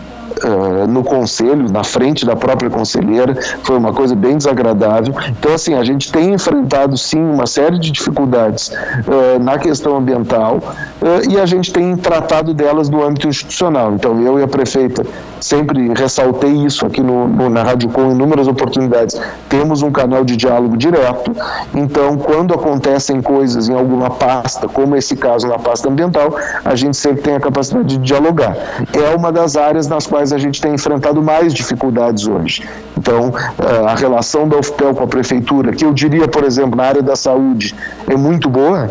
uh, no conselho, na frente da própria conselheira, foi uma coisa bem desagradável. Então, assim, a gente tem enfrentado sim uma série de dificuldades uh, na questão ambiental uh, e a gente tem tratado delas no âmbito institucional. Então, eu e a prefeita sempre ressaltei isso aqui no, no, na Rádio Com em inúmeras oportunidades. Temos um canal de diálogo direto, então, quando acontecem coisas em alguma pasta, como esse caso na pasta ambiental, a gente sempre tem a capacidade de dialogar. É uma das áreas nas quais quais a gente tem enfrentado mais dificuldades hoje. Então, eh, a relação da UFPEL com a prefeitura, que eu diria, por exemplo, na área da saúde, é muito boa,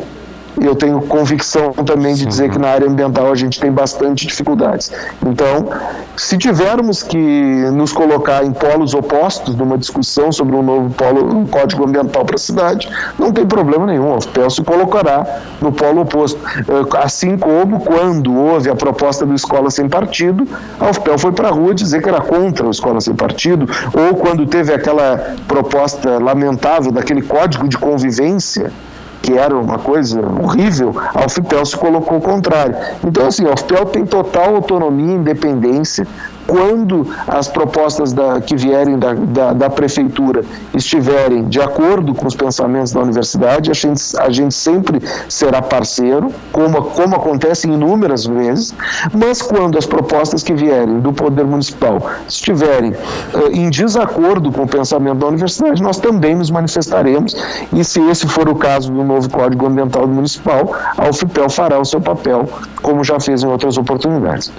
eu tenho convicção também de dizer que na área ambiental a gente tem bastante dificuldades. Então, se tivermos que nos colocar em polos opostos numa discussão sobre um novo polo, um código ambiental para a cidade, não tem problema nenhum. A UFPEL se colocará no polo oposto. Eh, assim como quando houve a proposta do Escola Sem Partido, a UFPEL foi para a rua dizer que era contra o Escola Sem Partido, ou quando teve aquela proposta lamentável daquele código de convivência que era uma coisa horrível, a UFPEL se colocou o contrário. Então, assim, a UFPEL tem total autonomia, independência, quando as propostas da, que vierem da, da, da, prefeitura estiverem de acordo com os pensamentos da universidade, a gente, a gente sempre será parceiro, como, como acontece inúmeras vezes, mas quando as propostas que vierem do Poder Municipal estiverem uh, em desacordo com o pensamento da universidade, nós também nos manifestaremos, e se esse for o caso do novo Código Ambiental Municipal, a UFPEL fará o seu papel, como já fez em outras oportunidades.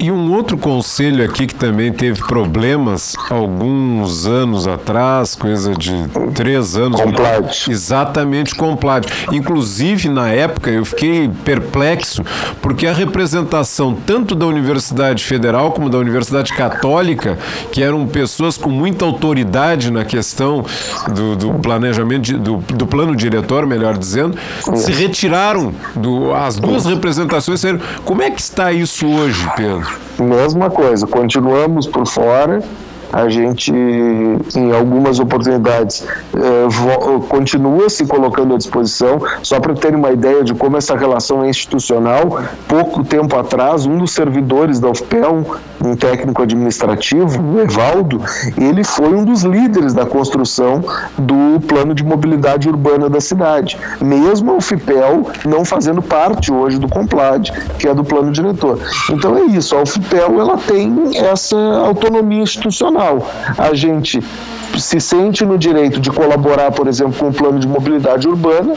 E um outro conselho aqui que também teve problemas alguns anos atrás, coisa de três anos. Complade. Exatamente, Complade. Inclusive, na época, eu fiquei perplexo, porque a representação tanto da Universidade Federal como da Universidade Católica, que eram pessoas com muita autoridade na questão do, do planejamento, do, do plano diretor, melhor dizendo, se retiraram do, as duas representações. Como é que está isso hoje, Pedro? Mesma coisa, continuamos por fora a gente, em algumas oportunidades, eh, continua se colocando à disposição. Só para terem uma ideia de como essa relação é institucional, pouco tempo atrás, um dos servidores da UFPEL, um técnico administrativo, o Evaldo, ele foi um dos líderes da construção do plano de mobilidade urbana da cidade, mesmo a UFPEL não fazendo parte hoje do Complad, que é do plano diretor. Então é isso, a UFPEL ela tem essa autonomia institucional a gente se sente no direito de colaborar, por exemplo, com o plano de mobilidade urbana,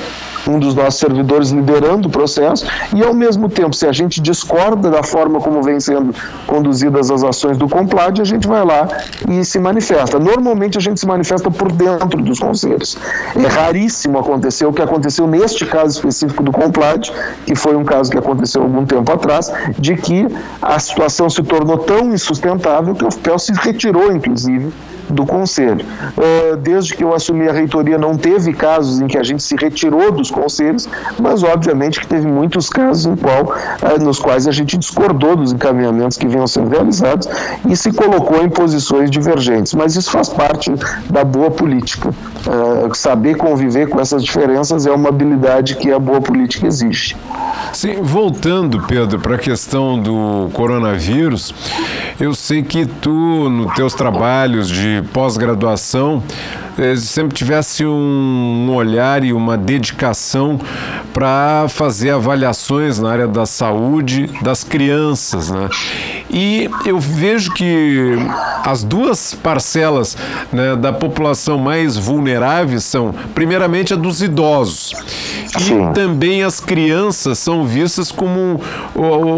um dos nossos servidores liderando o processo, e ao mesmo tempo, se a gente discorda da forma como vem sendo conduzidas as ações do Complad, a gente vai lá e se manifesta. Normalmente a gente se manifesta por dentro dos conselhos. É raríssimo acontecer o que aconteceu neste caso específico do Complad, que foi um caso que aconteceu algum tempo atrás, de que a situação se tornou tão insustentável que o FPEL se retirou, inclusive, do Conselho. Uh, desde que eu assumi a reitoria, não teve casos em que a gente se retirou dos conselhos, mas obviamente que teve muitos casos qual, uh, nos quais a gente discordou dos encaminhamentos que vinham sendo realizados e se colocou em posições divergentes. Mas isso faz parte da boa política. Uh, saber conviver com essas diferenças é uma habilidade que a boa política exige. Sim, voltando, Pedro, para a questão do coronavírus, eu sei que tu, nos teus trabalhos de pós-graduação, eh, sempre tivesse um olhar e uma dedicação para fazer avaliações na área da saúde das crianças, né? E eu vejo que as duas parcelas né, da população mais vulneráveis são, primeiramente, a dos idosos. E também as crianças são vistas como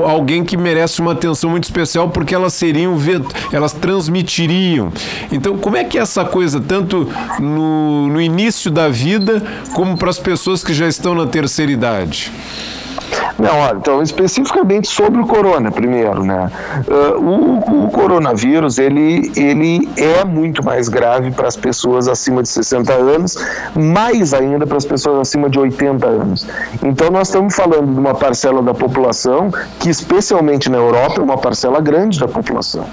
alguém que merece uma atenção muito especial porque elas seriam, elas transmitiriam. Então, como é que é essa coisa, tanto no, no início da vida, como para as pessoas que já estão na terceira idade? Não, olha, então especificamente sobre o corona, primeiro, né? Uh, o, o, coronavírus, ele, ele é muito mais grave para as pessoas acima de 60 anos, mais ainda para as pessoas acima de 80 anos. Então nós estamos falando de uma parcela da população que, especialmente na Europa, é uma parcela grande da população.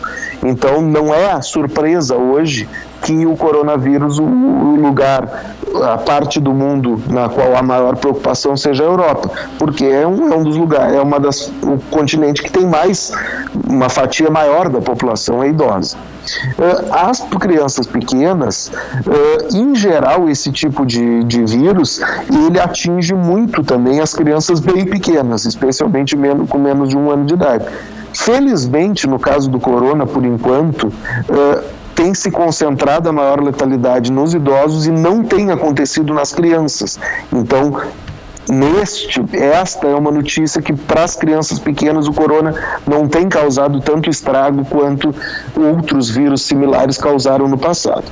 Então não é surpresa hoje que o coronavírus, o lugar, a parte do mundo na qual a maior preocupação seja a Europa, porque é um, é um dos lugares, é uma das, o continente que tem mais, uma fatia maior da população é idosa. Uh, as crianças pequenas, uh, em geral, esse tipo de, de vírus, ele atinge muito também as crianças bem pequenas, especialmente com menos de um ano de idade. Felizmente, no caso do corona, por enquanto, uh, tem se concentrado a maior letalidade nos idosos e não tem acontecido nas crianças. Então, neste, esta é uma notícia que para as crianças pequenas o corona não tem causado tanto estrago quanto outros vírus similares causaram no passado.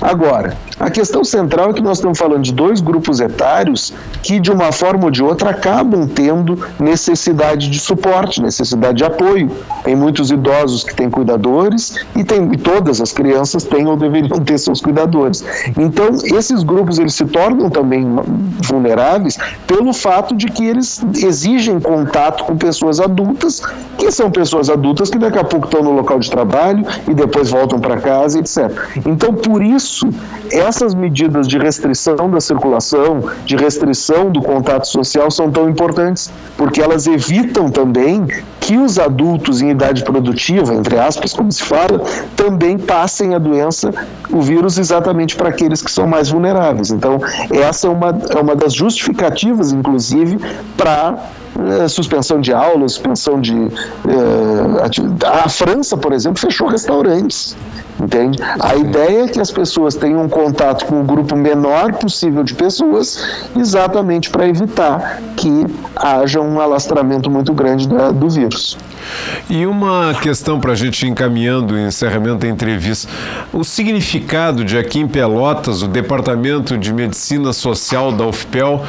Agora, a questão central é que nós estamos falando de dois grupos etários que de uma forma ou de outra acabam tendo necessidade de suporte, necessidade de apoio. Tem muitos idosos que têm cuidadores e, tem, e todas as crianças têm ou deveriam ter seus cuidadores. Então, esses grupos eles se tornam também vulneráveis pelo pelo fato de que eles exigem contato com pessoas adultas, que são pessoas adultas que daqui a pouco estão no local de trabalho e depois voltam para casa, etc. Então, por isso, essas medidas de restrição da circulação, de restrição do contato social são tão importantes, porque elas evitam também que os adultos em idade produtiva, entre aspas, como se fala, também passem a doença, o vírus, exatamente para aqueles que são mais vulneráveis. Então, essa é uma, é uma das justificativas inclusive, para é, suspensão de aulas, suspensão de. É, a França, por exemplo, fechou restaurantes. Entende? A ideia é que as pessoas tenham um contato com o grupo menor possível de pessoas, exatamente para evitar que haja um alastramento muito grande da, do vírus. E uma questão para a gente encaminhando o encerramento da entrevista. O significado de aqui em Pelotas, o Departamento de Medicina Social da UFPEL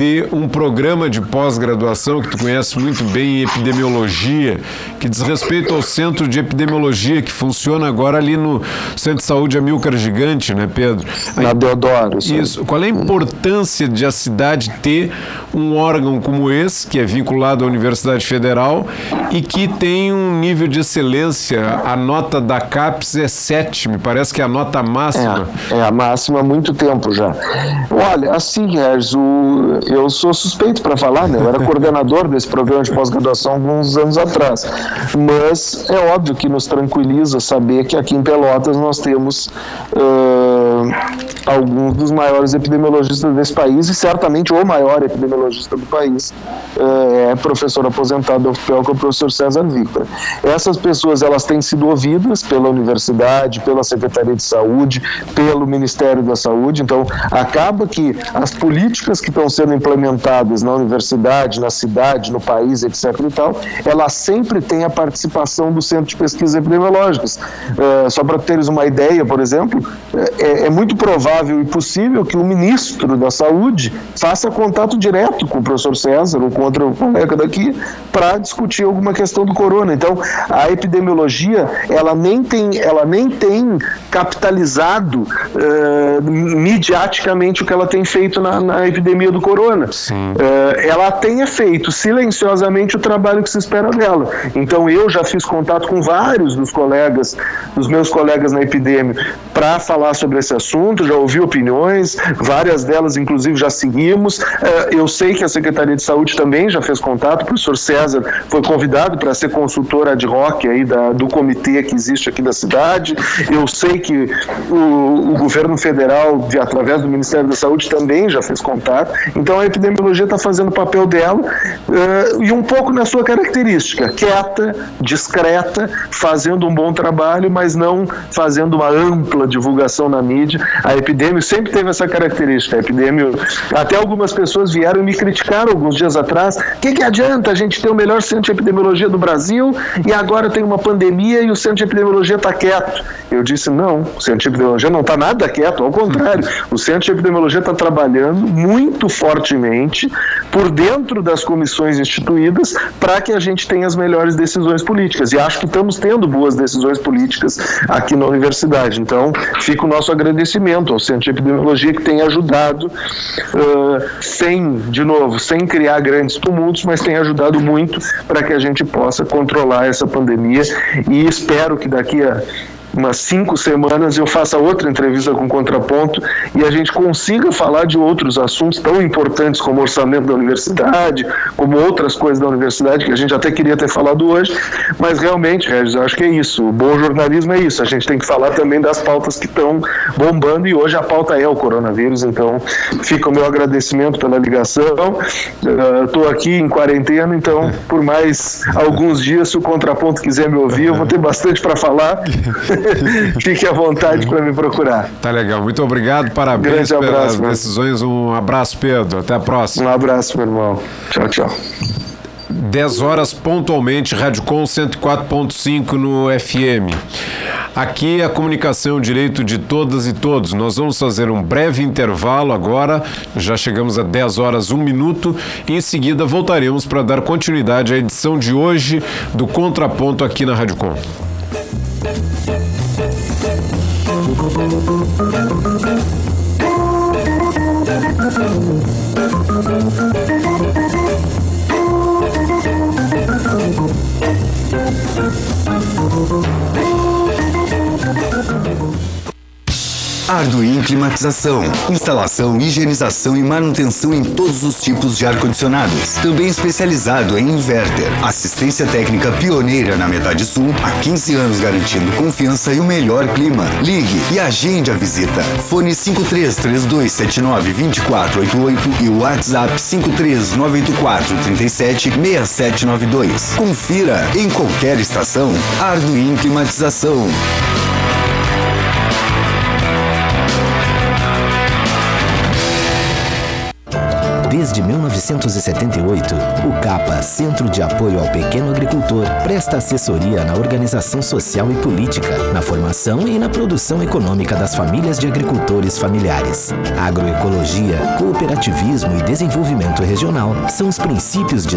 ter um programa de pós-graduação que tu conhece muito bem em epidemiologia, que diz respeito ao centro de epidemiologia que funciona agora ali no Centro de Saúde Amilcar Gigante, né, Pedro? Na Deodoro. Isso. Qual é a importância de a cidade ter um órgão como esse, que é vinculado à Universidade Federal e que tem um nível de excelência? A nota da CAPES é 7, me parece que é a nota máxima. É, é a máxima há muito tempo já. Olha, assim, Regis, o, eu sou suspeito para falar, né? Eu era coordenador desse programa de pós-graduação alguns anos atrás. Mas é óbvio que nos tranquiliza saber que aqui em Pelotas nós temos uh, alguns dos maiores epidemiologistas desse país e certamente o maior epidemiologista do país uh, é professor aposentado da UFPEL, que é o professor César Victor. Essas pessoas elas têm sido ouvidas pela universidade, pela Secretaria de Saúde, pelo Ministério da Saúde, então acaba que as políticas que estão sendo implementadas na universidade, na cidade, no país, etc. e tal, ela sempre tem a participação do Centro de Pesquisas Epidemiológicas. Uh, só para teres uma ideia, por exemplo, é, é, muito provável e possível que o ministro da Saúde faça contato direto com o professor César ou com outro colega daqui para discutir alguma questão do corona. Então, a epidemiologia, ela nem tem, ela nem tem capitalizado uh, midiaticamente o que ela tem feito na, na epidemia do corona corona, uh, ela tenha feito silenciosamente o trabalho que se espera dela. Então eu já fiz contato com vários dos colegas, dos meus colegas na epidemia, para falar sobre esse assunto, já ouvi opiniões, várias delas inclusive já seguimos. Uh, eu sei que a Secretaria de Saúde também já fez contato, o professor César foi convidado para ser consultor ad hoc aí da, do comitê que existe aqui da cidade. Eu sei que o, o governo federal, de, através do Ministério da Saúde, também já fez contato. Então a epidemiologia está fazendo o papel dela uh, e um pouco na sua característica, quieta, discreta, fazendo um bom trabalho, mas não fazendo uma ampla divulgação na mídia. A epidemia sempre teve essa característica. A epidemia, até algumas pessoas vieram me criticar alguns dias atrás. O que, que adianta a gente ter o melhor centro de epidemiologia do Brasil e agora tem uma pandemia e o centro de epidemiologia está quieto? Eu disse não, o centro de epidemiologia não está nada quieto, ao contrário, o centro de epidemiologia está trabalhando muito forte fortemente por dentro das comissões instituídas para que a gente tenha as melhores decisões políticas. E acho que estamos tendo boas decisões políticas aqui na universidade. Então, fica o nosso agradecimento ao Centro de Epidemiologia que tem ajudado, uh, sem, de novo, sem criar grandes tumultos, mas tem ajudado muito para que a gente possa controlar essa pandemia. E espero que daqui a umas cinco semanas eu faça outra entrevista com contraponto e a gente consiga falar de outros assuntos tão importantes como orçamento da universidade, como outras coisas da universidade que a gente até queria ter falado hoje, mas realmente, Regis, eu acho que é isso. O bom jornalismo é isso. A gente tem que falar também das pautas que estão bombando e hoje a pauta é o coronavírus, então fica o meu agradecimento pela ligação. Estou uh, aqui em quarentena, então por mais alguns dias, se o contraponto quiser me ouvir, eu vou ter bastante para falar. Fique à vontade para me procurar. Tá legal. Muito obrigado. Parabéns Grande pelas abraço, decisões. Um abraço, Pedro. Até a próxima. Um abraço, meu irmão. Tchau, tchau. 10 horas pontualmente, Rádio Com 104.5 no FM. Aqui é a comunicação, o direito de todas e todos. Nós vamos fazer um breve intervalo agora, já chegamos a 10 horas, 1 minuto, e em seguida voltaremos para dar continuidade à edição de hoje do Contraponto aqui na Rádio Com. Thank you. Arduin Climatização. Instalação, higienização e manutenção em todos os tipos de ar-condicionados. Também especializado em inverter. Assistência técnica pioneira na metade sul. Há 15 anos garantindo confiança e o melhor clima. Ligue e agende a visita. Fone 5332792488 e WhatsApp 53984376792. Confira em qualquer estação Arduin Climatização. Desde 1978, o CAPA, Centro de Apoio ao Pequeno Agricultor, presta assessoria na organização social e política, na formação e na produção econômica das famílias de agricultores familiares. Agroecologia, cooperativismo e desenvolvimento regional são os princípios de